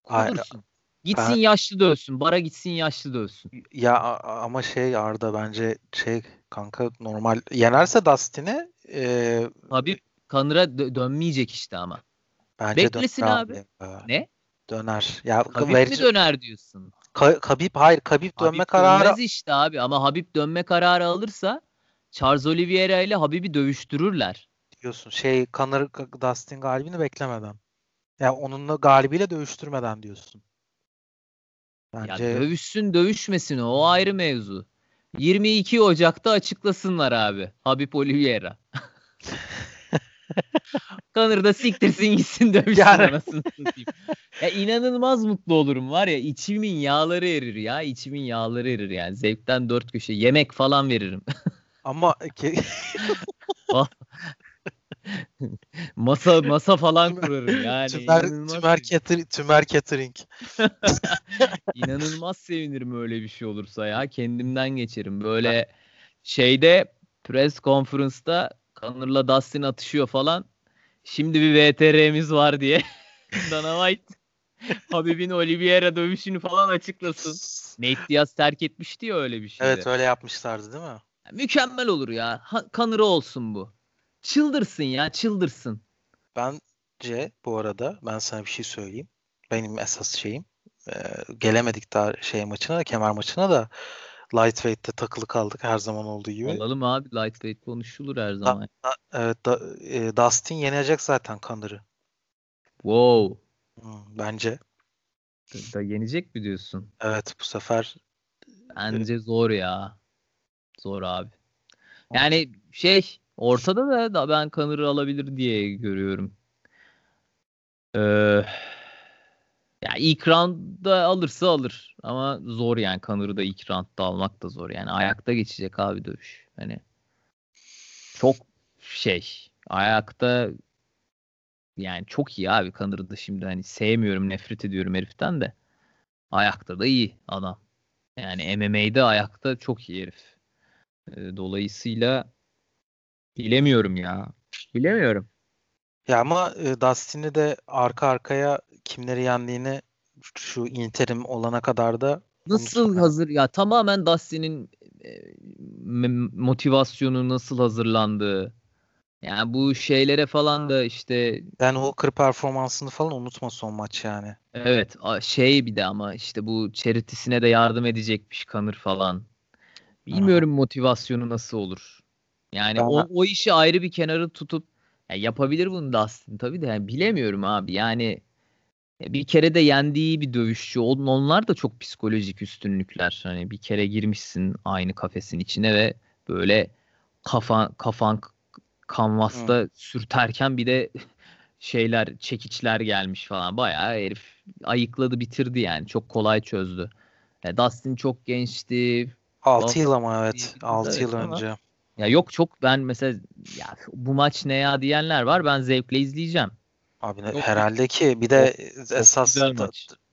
Kudursun. Gitsin ben, yaşlı dövsün. Bara gitsin yaşlı dövsün. Ya ama şey Arda bence şey kanka normal yenerse Dustin'i e, Habib Kanır'a dö- dönmeyecek işte ama. Bence Beklesin abi. abi. Ne? Döner. Ya Habib verici... mi döner diyorsun? Ka- Kabib hayır dönme Habib kararı. Dönmez işte abi ama Habib dönme kararı alırsa Charles Oliveira ile Habib'i dövüştürürler. Diyorsun şey Conor Dustin galibini beklemeden. Ya yani onunla galibiyle dövüştürmeden diyorsun. Bence... Ya dövüşsün dövüşmesin o ayrı mevzu. 22 Ocak'ta açıklasınlar abi. Habib Oliveira. <laughs> Kanır da siktirsin gitsin <laughs> dövüşsün yani. anasını Ya inanılmaz mutlu olurum var ya içimin yağları erir ya. içimin yağları erir yani. Zevkten dört köşe yemek falan veririm. Ama. <laughs> <laughs> masa masa falan kurarım yani. Tümer, tümer, catering, tümer catering. <laughs> İnanılmaz sevinirim öyle bir şey olursa ya. Kendimden geçerim. Böyle şeyde press conference'da Connor'la Dustin atışıyor falan. Şimdi bir VTR'miz var diye. <laughs> Dana White Habib'in Oliveira dövüşünü falan açıklasın. Nate Diaz terk etmişti ya öyle bir şey. Evet öyle yapmışlardı değil mi? Mükemmel olur ya. Kanırı olsun bu. Çıldırsın ya çıldırsın. Bence bu arada ben sana bir şey söyleyeyim. Benim esas şeyim. E, gelemedik daha şey maçına da kemer maçına da lightweight'te takılı kaldık her zaman olduğu gibi. Olalım abi lightweight konuşulur her zaman. Da, da, evet da, e, Dustin yenecek zaten Connor'ı. Wow. Hmm, bence. Da, da yenecek mi diyorsun? Evet bu sefer. Bence zor ya. Zor abi. Yani şey ortada da, da ben Connor'ı alabilir diye görüyorum. Ee, ya ilk roundda alırsa alır. Ama zor yani Connor'ı da ilk roundda almak da zor. Yani ayakta geçecek abi dövüş. Hani çok şey ayakta yani çok iyi abi Connor'ı da şimdi hani sevmiyorum nefret ediyorum heriften de. Ayakta da iyi adam. Yani MMA'de ayakta çok iyi herif. Dolayısıyla bilemiyorum ya. Bilemiyorum. Ya ama e, Dustin'i de arka arkaya kimleri yendiğini şu interim olana kadar da nasıl hazır ya tamamen Dustin'in motivasyonu nasıl hazırlandığı yani bu şeylere falan da işte ben o kır performansını falan unutma son maç yani. Evet şey bir de ama işte bu charity'sine de yardım edecekmiş kanır falan. Bilmiyorum Aha. motivasyonu nasıl olur. Yani o, o işi ayrı bir kenarı tutup yani yapabilir bunu aslında tabii de yani bilemiyorum abi. Yani bir kere de yendiği bir dövüşçü. Onlar da çok psikolojik üstünlükler. Hani bir kere girmişsin aynı kafesin içine ve böyle kafan kafan kanvasta Hı. sürterken bir de <laughs> şeyler çekiçler gelmiş falan. Bayağı herif ayıkladı bitirdi yani. Çok kolay çözdü. Yani Dustin çok gençti. 6 yıl ama evet. 6 yıl önce. Ya yok çok ben mesela ya bu maç ne ya diyenler var. Ben zevkle izleyeceğim. Abi yok, herhalde ki bir de çok, esas çok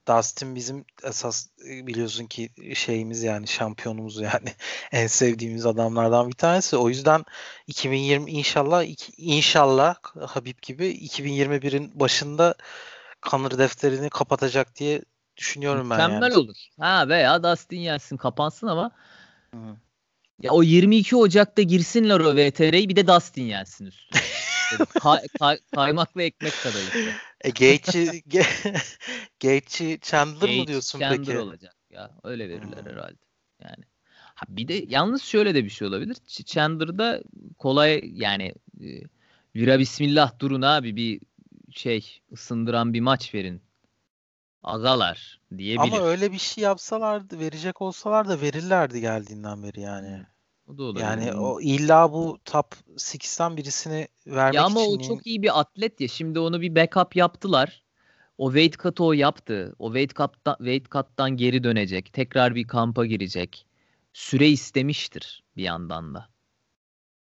Dustin bizim esas e, biliyorsun ki şeyimiz yani şampiyonumuz yani <laughs> en sevdiğimiz adamlardan bir tanesi. O yüzden 2020 inşallah inşallah Habib gibi 2021'in başında Conor defterini kapatacak diye düşünüyorum ben Mükemmel yani. olur. Ha veya Dustin Jensen kapansın ama Hı. Ya o 22 Ocak'ta girsinler o VTR'yi bir de Dustin Jensen üstüne. <laughs> kay, kay, kaymaklı ekmek işte. E Gate'ci <laughs> Gate'ci Chandler Gage, mı diyorsun Chandler peki? olacak ya. Öyle verirler Hmm. herhalde. Yani. Ha bir de yalnız şöyle de bir şey olabilir. Ch- Chandler'da kolay yani e, vira bismillah durun abi bir şey ısındıran bir maç verin. Agalar diyebilir. Ama öyle bir şey yapsalardı, verecek olsalar da verirlerdi geldiğinden beri yani. O da olabilir. Yani Hmm. o illa bu top 6'ten birisini vermek Ya ama için o çok iyi bir atlet ya. Şimdi onu bir backup yaptılar. O weight cut'ı o yaptı. O weight cut'tan, weight cut'tan geri dönecek. Tekrar bir kampa girecek. Süre istemiştir bir yandan da.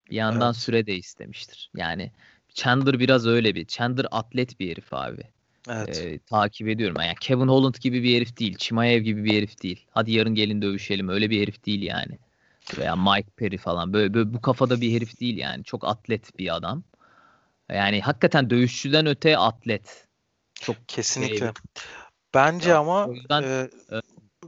Bir yandan Evet. süre de istemiştir. Yani Chandler biraz öyle bir. Chandler atlet bir herif abi. Evet. Ee, takip ediyorum. Yani Kevin Holland gibi bir herif değil. Chimaev gibi bir herif değil. Hadi yarın gelin dövüşelim. Öyle bir herif değil yani. Veya Mike Perry falan. Böyle, böyle bu kafada bir herif değil yani. Çok atlet bir adam. Yani hakikaten dövüşçüden öte atlet. Çok Kesinlikle. şey- Bence Ya, ama yüzden- e.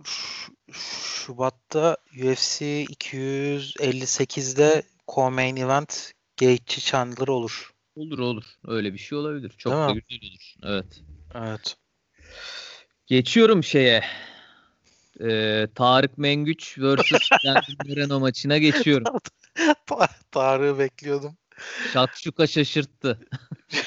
Ş- Şubat'ta UFC 258'de co-main event Gaethje Chandler olur. Olur olur. Öyle bir şey olabilir. Çok Değil da güzel olur. Evet. Evet. Geçiyorum şeye. Ee, Tarık Mengüç vs. Moreno <laughs> maçına geçiyorum. <laughs> Ta- Tarık'ı bekliyordum. Şakşuka şaşırttı. <laughs>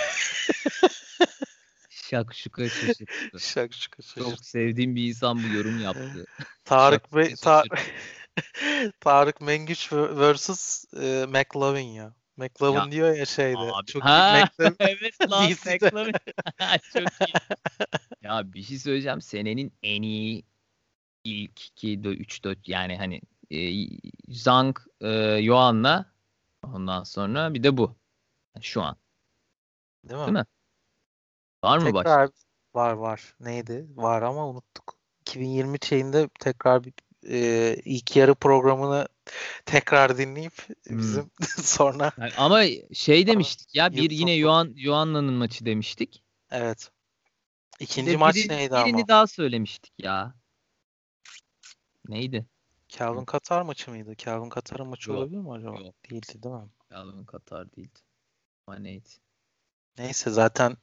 Şakşuka şaşırttı. Şak şuka şaşırt. Çok sevdiğim bir insan bu yorum yaptı. Tarık Şakşuka Bey Ta- şaşırttı. Tarık Mengüç vs e, McLovin ya. McLovin Ya, diyor ya şeyde. Abi, Çok ha, McLovin <laughs> evet lan. <laughs> McLovin. <laughs> Çok iyi. Ya bir şey söyleyeceğim. Senenin en iyi ilk 2 3 4 yani hani e, Zhang e, Yuan'la ondan sonra bir de bu. Şu an. değil mi? Değil mi? Var mı başka? Tekrar var var. Neydi? Var ama unuttuk. 2020 şeyinde tekrar bir e, ilk yarı programını tekrar dinleyip Hmm. bizim <laughs> sonra Yani Ama şey demiştik ya bir yine. Yuan Yuan'la'nın maçı demiştik. evet. İkinci de maç biri- neydi birini ama? daha söylemiştik ya. Neydi? Calvin Katar maçı mıydı? Calvin Katar'ın maçı Yok, olabilir mi acaba? yok. Değildi değil mi? Calvin Katar değildi. Neydi? Neyse zaten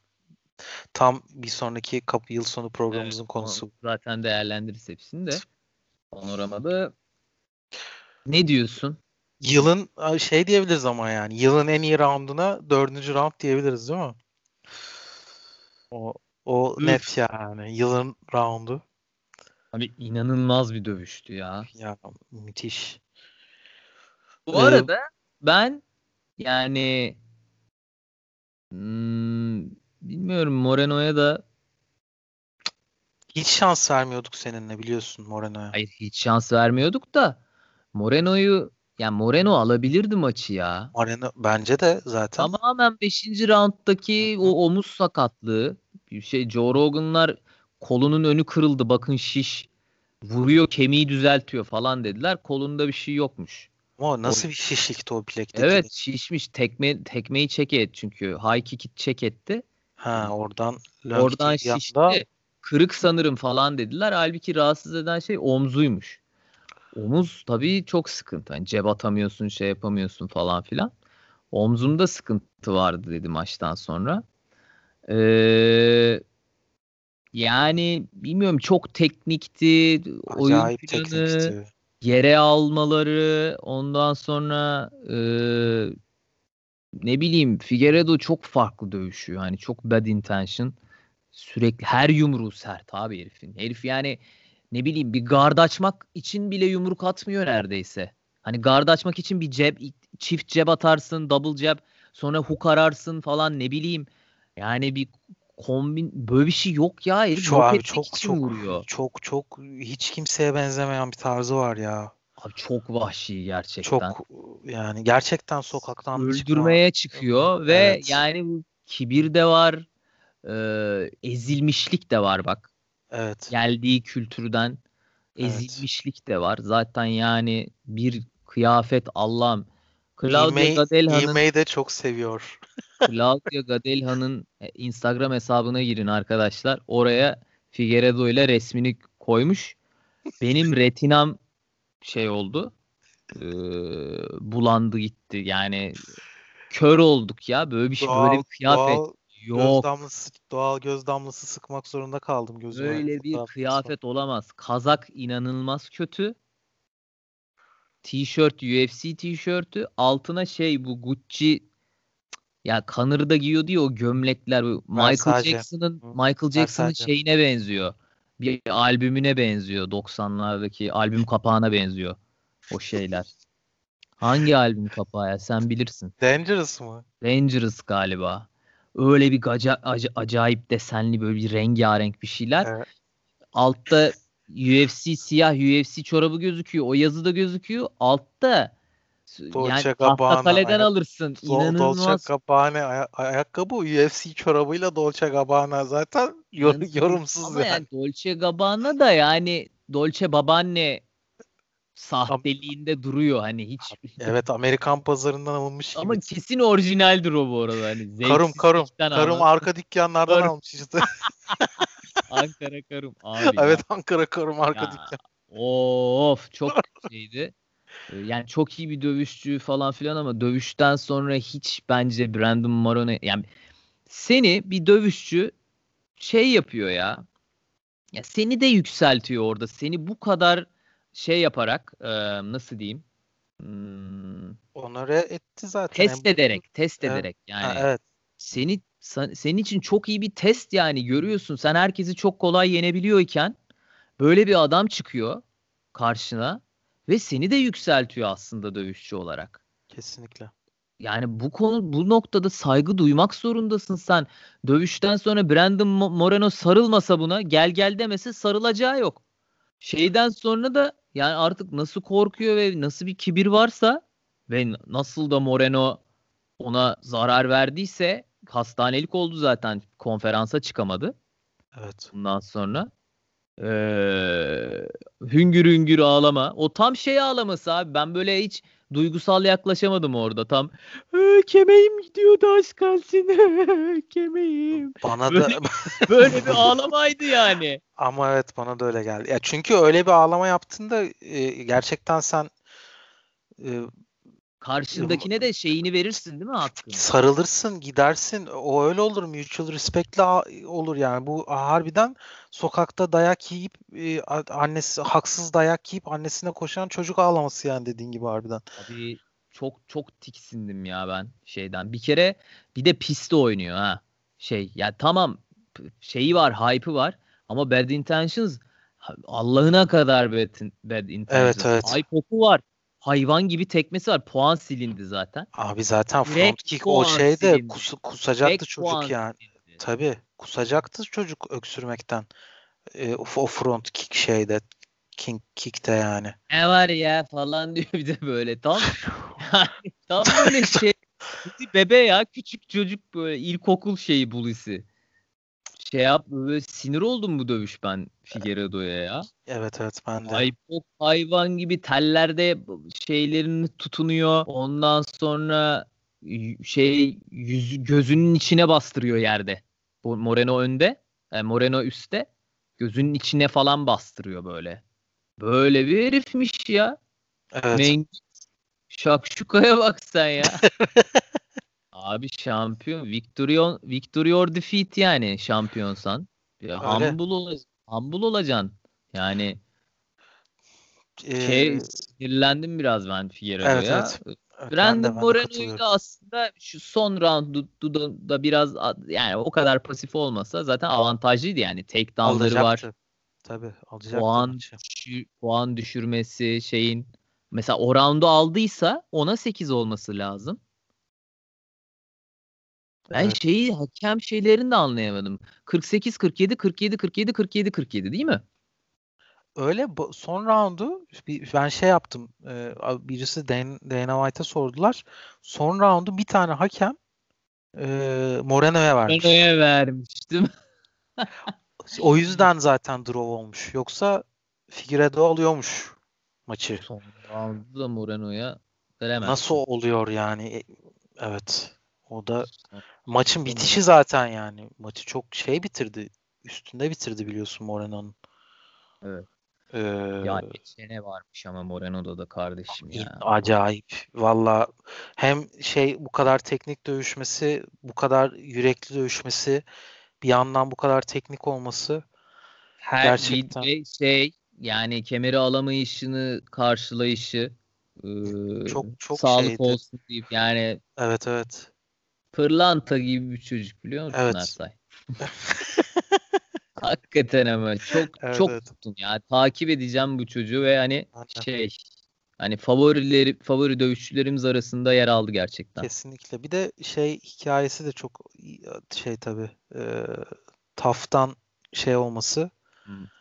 tam bir sonraki kapı yıl sonu programımızın Evet, konusu. onu Zaten değerlendiririz hepsini de. Panoramada ne diyorsun? Yılın şey diyebiliriz ama yani yılın en iyi rounduna dördüncü round diyebiliriz değil mi? O o Üf. net yani yılın roundu. Abi inanılmaz bir dövüştü ya. Ya müthiş. Bu Ee, arada ben yani hmm, bilmiyorum Moreno'ya da Hiç şans vermiyorduk seninle biliyorsun Moreno'ya. hayır hiç şans vermiyorduk da Moreno'yu yani Moreno alabilirdi maçı ya. Moreno bence de zaten. Tamamen 5. rounddaki o omuz sakatlığı bir şey Joe Rogan'lar kolunun önü kırıldı bakın şiş vuruyor kemiği düzeltiyor falan dediler. Kolunda bir şey yokmuş. Ama o nasıl bir şişlikti o bilekteki? Evet şişmiş tekme tekmeyi çek et çünkü high kick'i çek etti. Ha oradan Oradan şişti. anda- Kırık sanırım falan dediler. Halbuki rahatsız eden şey omzuymuş. Omuz tabii çok sıkıntı. Hani cep atamıyorsun, şey yapamıyorsun falan filan. Omzumda sıkıntı vardı dedi maçtan sonra. Ee, yani bilmiyorum çok teknikti. Oyun Acayip planı, teknikti. yere almaları, ondan sonra e, ne bileyim Figueiredo çok farklı dövüşüyor. Hani çok bad intention. Sürekli her yumruğu sert abi herifin. Herif yani ne bileyim bir gard açmak için bile yumruk atmıyor neredeyse. Hani gard açmak için bir ceb, çift ceb atarsın, double ceb, sonra hook ararsın falan ne bileyim. Yani bir kombin böyle bir şey yok ya. Herif yok abi çok çok vuruyor. çok çok hiç kimseye benzemeyen bir tarzı var ya. Abi çok vahşi gerçekten. Çok yani gerçekten sokaktan çıkma- öldürmeye çıkıyor ve Evet. yani kibir de var, e, ezilmişlik de var bak. Evet. Geldiği kültürden Evet. ezilmişlik de var. Zaten yani bir kıyafet Allah'ım. Claudia Gadelha'nın giymeyi de çok seviyor. <laughs> Claudia Gadelha'nın e, Instagram hesabına girin arkadaşlar. Oraya Figueredo ile resmini koymuş. Benim <laughs> retinam şey oldu. E, bulandı gitti. Yani kör olduk ya. Böyle bir şey Doğal, böyle bir kıyafet doğal göz yok. damlası, doğal göz damlası sıkmak zorunda kaldım gözüme. Böyle bir fotoğraf- kıyafet olamaz. Kazak inanılmaz kötü. Tişört UFC tişörtü. Altına şey bu Gucci ya Connor'da giyiyordu ya o gömlekler. bu Michael. Jackson'ın Michael Jackson'ın şeyine benziyor. Bir albümüne benziyor. 90'lardaki albüm <laughs> kapağına benziyor o şeyler. Hangi albüm kapağı ya? Sen bilirsin. Dangerous mı? Dangerous galiba. Öyle bir gaca, ac- acayip desenli böyle bir rengarenk bir şeyler. Evet. Altta UFC siyah UFC çorabı gözüküyor. O yazı da gözüküyor. Altta Dolce yani Gabbana, alırsın. Do- Dolce İnanılmaz. Gabbana aya- ayakkabı UFC çorabıyla Dolce Gabbana zaten yor- İnanılmaz. yorumsuz Ama yani. yani Dolce Gabbana da yani Dolce babaanne sahteliğinde duruyor hani hiç. <laughs> Evet Amerikan pazarından alınmış Ama gibi. kesin orijinaldir o bu arada. Hani Karım karım. Karım alma. arka dükkanlardan Karım. almış işte. <laughs> Ankara karım. Abi ya. <laughs> evet Ankara karım arka Ya, dükkan. Of çok şeydi. Ee, Yani çok iyi bir dövüşçü falan filan ama dövüşten sonra hiç bence Brandon Moreno yani seni bir dövüşçü şey yapıyor ya. Ya seni de yükseltiyor orada. Seni bu kadar şey yaparak e, nasıl diyeyim? Hmm, Onore etti zaten. test ederek, test Evet. ederek yani Ha, evet. seni sen- senin için çok iyi bir test yani görüyorsun. Sen herkesi çok kolay yenebiliyorken böyle bir adam çıkıyor karşına ve seni de yükseltiyor aslında dövüşçü olarak. Kesinlikle. Yani bu konu bu noktada saygı duymak zorundasın sen. Dövüşten sonra Brandon Mo- Moreno sarılmasa buna gel gel demese sarılacağı yok. Şeyden sonra da yani artık nasıl korkuyor ve nasıl bir kibir varsa ve nasıl da Moreno ona zarar verdiyse hastanelik oldu zaten konferansa çıkamadı Evet. bundan sonra. Ee, hüngür hüngür ağlama. O tam şey ağlaması abi. Ben böyle hiç duygusal yaklaşamadım orada. Tam "Ee, kemeğim gidiyordu az kalsın. <laughs> kemeğim. Bana da Böyle- <laughs> <laughs> Böyle bir ağlamaydı yani. ama evet bana da öyle geldi. Ya çünkü öyle bir ağlama yaptığında e, gerçekten sen e, Karşındakine de şeyini verirsin değil mi hakkını? sarılırsın, gidersin. O öyle olur. Mutual respect'le olur yani. Bu harbiden sokakta dayak yiyip e, annesi haksız dayak yiyip annesine koşan çocuk ağlaması yani dediğin gibi harbiden. Abi çok çok tiksindim ya ben şeyden. Bir kere bir de piste oynuyor ha. Şey ya tamam p- şeyi var, hype'ı var ama Bad Intentions Allah'ına kadar Bad, bad Intentions. evet. Hype oku var. Hayvan gibi tekmesi var. Puan silindi zaten. Abi zaten Direkt front kick o şeyde silindi. kus- kusacaktı Direkt çocuk yani. silindi. Tabii kusacaktı çocuk öksürmekten. E, o, front kick şeyde king kick'te yani. Ne var ya falan <laughs> diyor bir de böyle. Tam yani tam böyle <laughs> şey. Bebe ya küçük çocuk böyle ilkokul şeyi bulisi. Şey yap böyle sinir oldum bu dövüş ben Figueiredo'ya ya. Evet evet ben de. Ay çok hayvan gibi tellerde şeylerini tutunuyor. Ondan sonra şey yüz, gözünün içine bastırıyor yerde. Bu Moreno önde, e, Moreno üstte. Gözünün içine falan bastırıyor böyle. Böyle bir herifmiş ya. Evet. Mengi şakşukaya bak sen ya. <laughs> Abi şampiyon. Victory, on, victory or defeat yani şampiyonsan. Ya, humble, ol, humble olacaksın. Yani Ee, şey sinirlendim biraz ben Figueiredo'ya. evet evet. Brandon Moreno'yu da aslında şu son roundu da, da biraz yani o kadar pasif olmasa zaten avantajlıydı yani. Takedown'ları var. Alacaktı. Tabii alacaktı Puan, maçı. düşü- puan düşürmesi şeyin mesela o roundu aldıysa ona 8 olması lazım. Ben Evet. şeyi hakem şeylerini de anlayamadım. 48 47 47 47 47 47 değil mi? Öyle son roundu ben şey yaptım. e, birisi Dan- Dana White'a sordular. Son roundu bir tane hakem e, Moreno'ya vermiş. Moreno'ya vermiştim. O yüzden zaten draw olmuş. Yoksa Figueiredo alıyormuş maçı. Son roundu da Moreno'ya veremez. Nasıl oluyor yani? E, Evet. O da maçın bitişi zaten yani. Maçı çok şey bitirdi. üstünde bitirdi biliyorsun Moreno'nun. Evet. Ee, Ya geçene varmış ama Moreno'da da kardeşim ya. acayip. Valla hem şey bu kadar teknik dövüşmesi, bu kadar yürekli dövüşmesi, bir yandan bu kadar teknik olması Her gerçekten. bir şey yani kemeri alamayışını karşılayışı Çok- çok sağlık şeydi. olsun deyip yani evet evet. Pırlanta gibi bir çocuk biliyor musun Evet. Ersay? <laughs> <laughs> Hakikaten ama çok Evet, çok evet. tuttum ya. Takip edeceğim bu çocuğu ve hani Aynen. şey hani favorileri favori dövüşçülerimiz arasında yer aldı gerçekten. Kesinlikle. Bir de şey hikayesi de çok şey tabii. E, Taf'tan şey olması.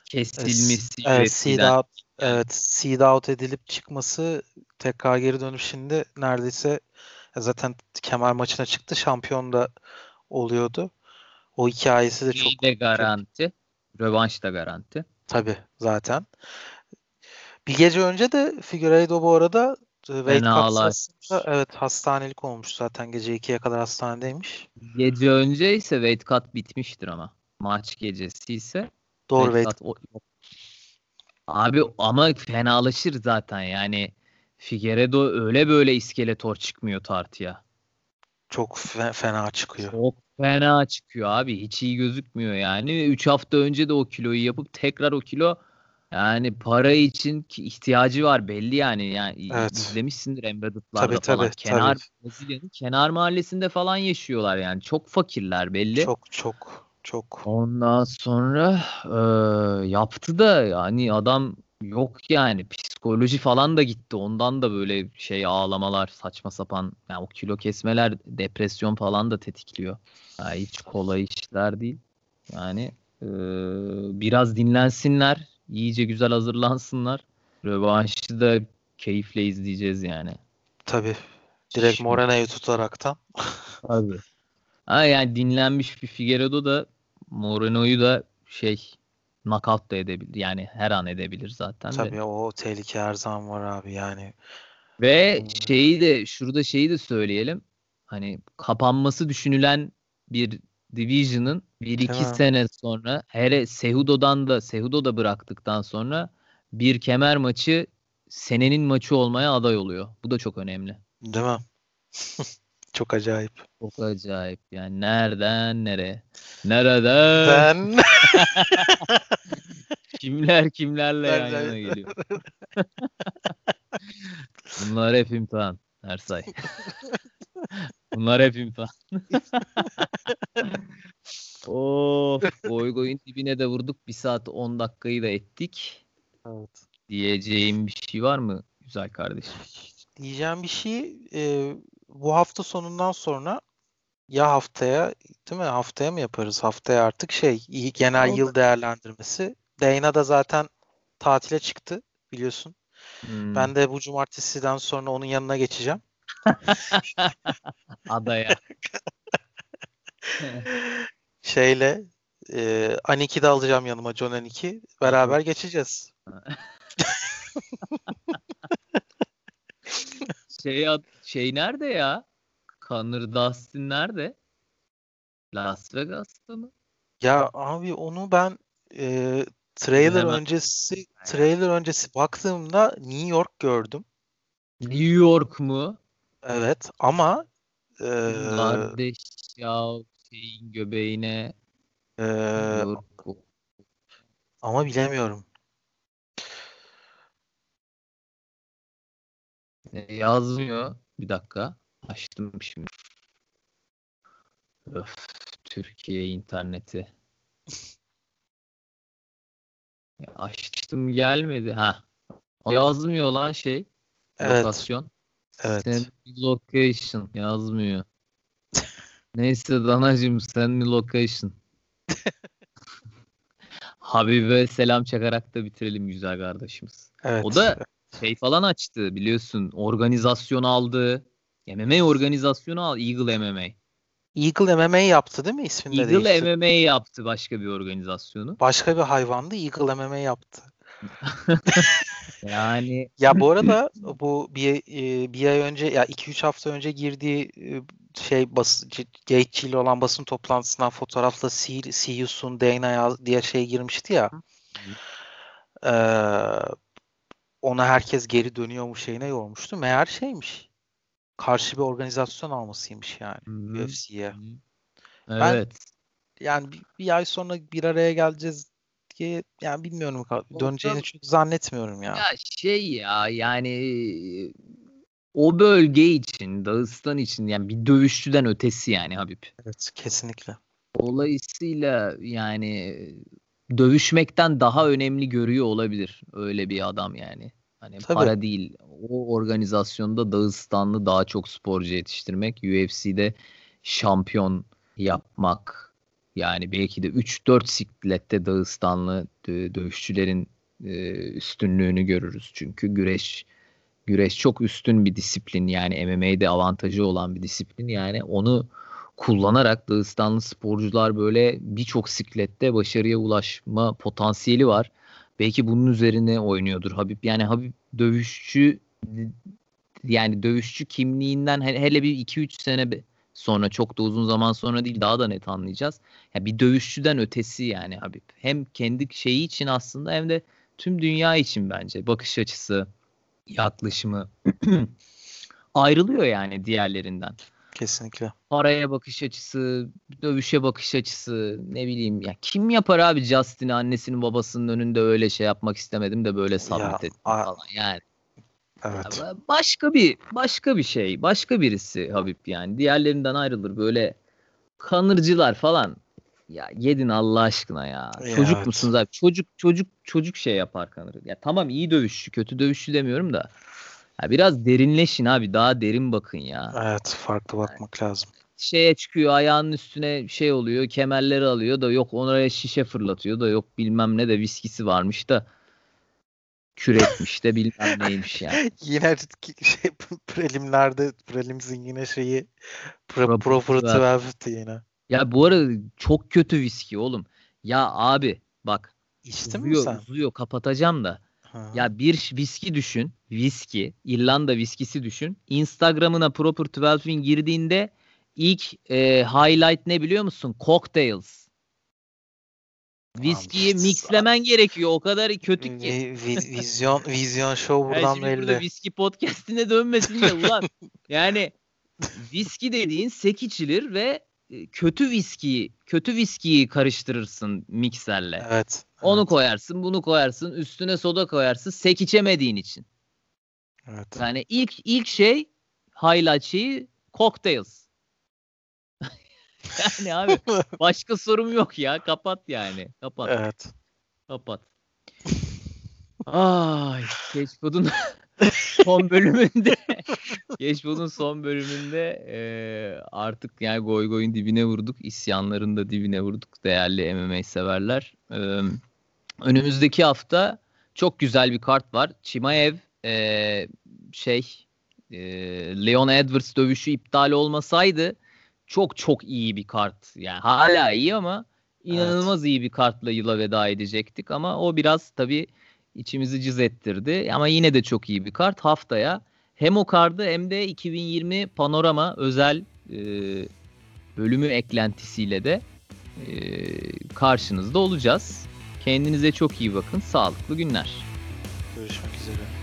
Kesilmesi, Evet, seed out, evet, seed out edilip çıkması tekrar geri dönüp şimdi neredeyse e, zaten kemer maçına çıktı. Şampiyon da oluyordu. O hikayesi de çok şey de garanti. Rövanş da garanti. tabii zaten. Bir gece önce de Figueiredo bu arada e, sırasında evet hastanelik olmuş zaten gece 2'ye kadar hastanedeymiş. Gece önce ise weight cut bitmiştir ama. Maç gecesi ise Doğru weight weight. cut. Abi ama fenalaşır zaten yani. Figueredo öyle böyle iskeletor çıkmıyor tartıya. Çok fe- fena çıkıyor. Çok fena çıkıyor abi. Hiç iyi gözükmüyor yani. 3 hafta önce de o kiloyu yapıp tekrar o kilo yani para için ihtiyacı var belli yani. Yani Evet. izlemişsindir Embedded'larda Tabii, falan. tabii, kenar. Brezilya'nın kenar mahallesinde falan yaşıyorlar yani. Çok fakirler belli. Çok çok çok. Ondan sonra eee, yaptı da yani adam yok yani psikoloji falan da gitti. Ondan da böyle şey ağlamalar saçma sapan yani o kilo kesmeler depresyon falan da tetikliyor. Yani hiç kolay işler değil. Yani eee, biraz dinlensinler. iyice güzel hazırlansınlar. Rövanşı da keyifle izleyeceğiz yani. Tabii. Direkt Moreno'yu tutaraktan. <laughs> Tabii. Ha yani dinlenmiş bir Figueiredo da Moreno'yu da şey knockout da edebilir. Yani her an edebilir zaten de. Tabii o tehlike her zaman var abi yani. Ve şeyi de şurada şeyi de söyleyelim. Hani kapanması düşünülen bir division'ın 1-2 Değil mi? sene sonra hele Cejudo'dan da Cejudo da bıraktıktan sonra bir kemer maçı senenin maçı olmaya aday oluyor. Bu da çok önemli. Değil mi? <laughs> Çok acayip. Çok acayip. Yani nereden nereye? Nereden? Ben <laughs> Kimler kimlerle yan yana geliyor. <laughs> Bunlar hep imtihan Ersay. <laughs> Bunlar hep imtihan. of, goy goyun dibine de vurduk. Bir saat 10 dakikayı da ettik. evet. Diyeceğim bir şey var mı güzel kardeşim? Diyeceğim bir şey e, bu hafta sonundan sonra ya haftaya değil mi? Haftaya mı yaparız? Haftaya artık şey iyi genel Olur. yıl değerlendirmesi. Dayna da zaten tatile çıktı biliyorsun. Hmm, Ben de bu cumartesiden sonra onun yanına geçeceğim. <laughs> adaya. <laughs> Şeyle e, Anik'i de alacağım yanıma John Anik'i. Beraber geçeceğiz. <laughs> Şey, şey nerede ya? Connor Dustin nerede? Las Vegas'ta mı? Ya abi onu ben e, trailer Hemen- öncesi trailer öncesi baktığımda New York gördüm. New York mu? Evet ama e, Kardeş ya şeyin göbeğine e, ama bilemiyorum. Yazmıyor. Bir dakika. Açtım şimdi. Öf, Türkiye interneti. Ya açtım gelmedi. Ha. Yazmıyor lan şey. Evet. Lokasyon. Evet. Send location yazmıyor. Neyse danacım send me location. <laughs> Habibe selam çakarak da bitirelim güzel kardeşimiz. Evet. O da şey falan açtı biliyorsun. Organizasyon aldı. MMA organizasyonu al. Eagle MMA. Eagle MMA yaptı değil mi? İsmini de Eagle değiştirdi. MMA yaptı başka bir organizasyonu. Başka bir hayvandı. Eagle MMA yaptı. <laughs> Yani Ya bu arada bu bir, e, bir ay önce ya 2-3 hafta önce girdiği e, şey bas Gaethje ile olan basın toplantısından fotoğrafla see, see you soon Dana diye şey girmişti ya. Ee, ona herkes geri dönüyormuş şeyine yormuştu. Meğer şeymiş. Karşı bir organizasyon almasıymış yani UFC'ye. Evet. Ben, yani bir, bir ay sonra bir araya geleceğiz diye yani bilmiyorum döneceğini çok zannetmiyorum ya. Ya şey ya yani o bölge için, Dağıstan için yani bir dövüşçüden ötesi yani Habib. Evet, kesinlikle. Dolayısıyla yani dövüşmekten daha önemli görüyor olabilir öyle bir adam yani. Hani Tabii. para değil. O organizasyonda Dağıstanlı daha çok sporcu yetiştirmek, UFC'de şampiyon yapmak. Yani belki de 3-4 siklette Dağıstanlı dövüşçülerin üstünlüğünü görürüz. Çünkü güreş güreş çok üstün bir disiplin yani MMA'de avantajı olan bir disiplin yani onu kullanarak Dağıstanlı sporcular böyle birçok siklette başarıya ulaşma potansiyeli var. Belki bunun üzerine oynuyordur Habib. Yani Habib dövüşçü yani dövüşçü kimliğinden hele bir 2-3 sene sonra çok da uzun zaman sonra değil daha da net anlayacağız. Yani bir dövüşçüden ötesi yani Habib. Hem kendi şeyi için aslında hem de tüm dünya için bence bakış açısı, yaklaşımı <clears throat> ayrılıyor yani diğerlerinden. Kesinlikle. Paraya bakış açısı, dövüşe bakış açısı, ne bileyim ya kim yapar abi Justin'i annesinin babasının önünde öyle şey yapmak istemedim de böyle sabit ettim falan yani. Evet. Ya başka bir başka bir şey, başka birisi Habib yani. Diğerlerinden ayrılır böyle kanırcılar falan. Ya yedin Allah aşkına ya. ya çocuk evet. musunuz abi? Çocuk çocuk çocuk şey yapar kanır. Ya tamam iyi dövüşçü, kötü dövüşçü demiyorum da. Ya biraz derinleşin abi. Daha derin bakın ya. Evet, farklı bakmak yani, lazım. Şeye çıkıyor, ayağının üstüne şey oluyor, kemerleri alıyor da yok oraya şişe fırlatıyor da yok bilmem ne de viskisi varmış da küretmiş de bilmem <laughs> neymiş yani. yine şey <laughs> prelimlerde prelimzin yine şeyi pro, pro yine. Ya bu arada çok kötü viski oğlum. Ya abi bak. İçtin uzuyor, mi sen? Uzuyor kapatacağım da. Ha. Ya bir viski düşün. Viski. İrlanda viskisi düşün. Instagram'ına Proper 12'in girdiğinde ilk e, highlight ne biliyor musun? Cocktails. Viskiyi mixlemen gerekiyor. O kadar kötü ki. vizyon vizyon show buradan belli. Burada viski podcast'ine dönmesin de ulan. <laughs> yani viski dediğin sek içilir ve kötü viskiyi, kötü viskiyi karıştırırsın mikserle. Evet. Onu evet. koyarsın, bunu koyarsın, üstüne soda koyarsın, sek içemediğin için. Evet. Yani ilk ilk şey highlight şeyi cocktails. <laughs> yani abi <laughs> başka sorum yok ya. Kapat yani. Kapat. Evet. Kapat. Ay, Keşfod'un <laughs> son bölümünde Keşfod'un son bölümünde e, artık yani goy goyun dibine vurduk. İsyanların da dibine vurduk değerli MMA severler. E, önümüzdeki hafta çok güzel bir kart var. Chimaev e, şey e, Leon Edwards dövüşü iptal olmasaydı çok çok iyi bir kart. Yani hala iyi ama inanılmaz evet. iyi bir kartla yıla veda edecektik ama o biraz tabii içimizi cız ettirdi. Ama yine de çok iyi bir kart. Haftaya hem o kardı hem de 2020 panorama özel e, bölümü eklentisiyle de e, karşınızda olacağız. Kendinize çok iyi bakın. Sağlıklı günler. Görüşmek üzere.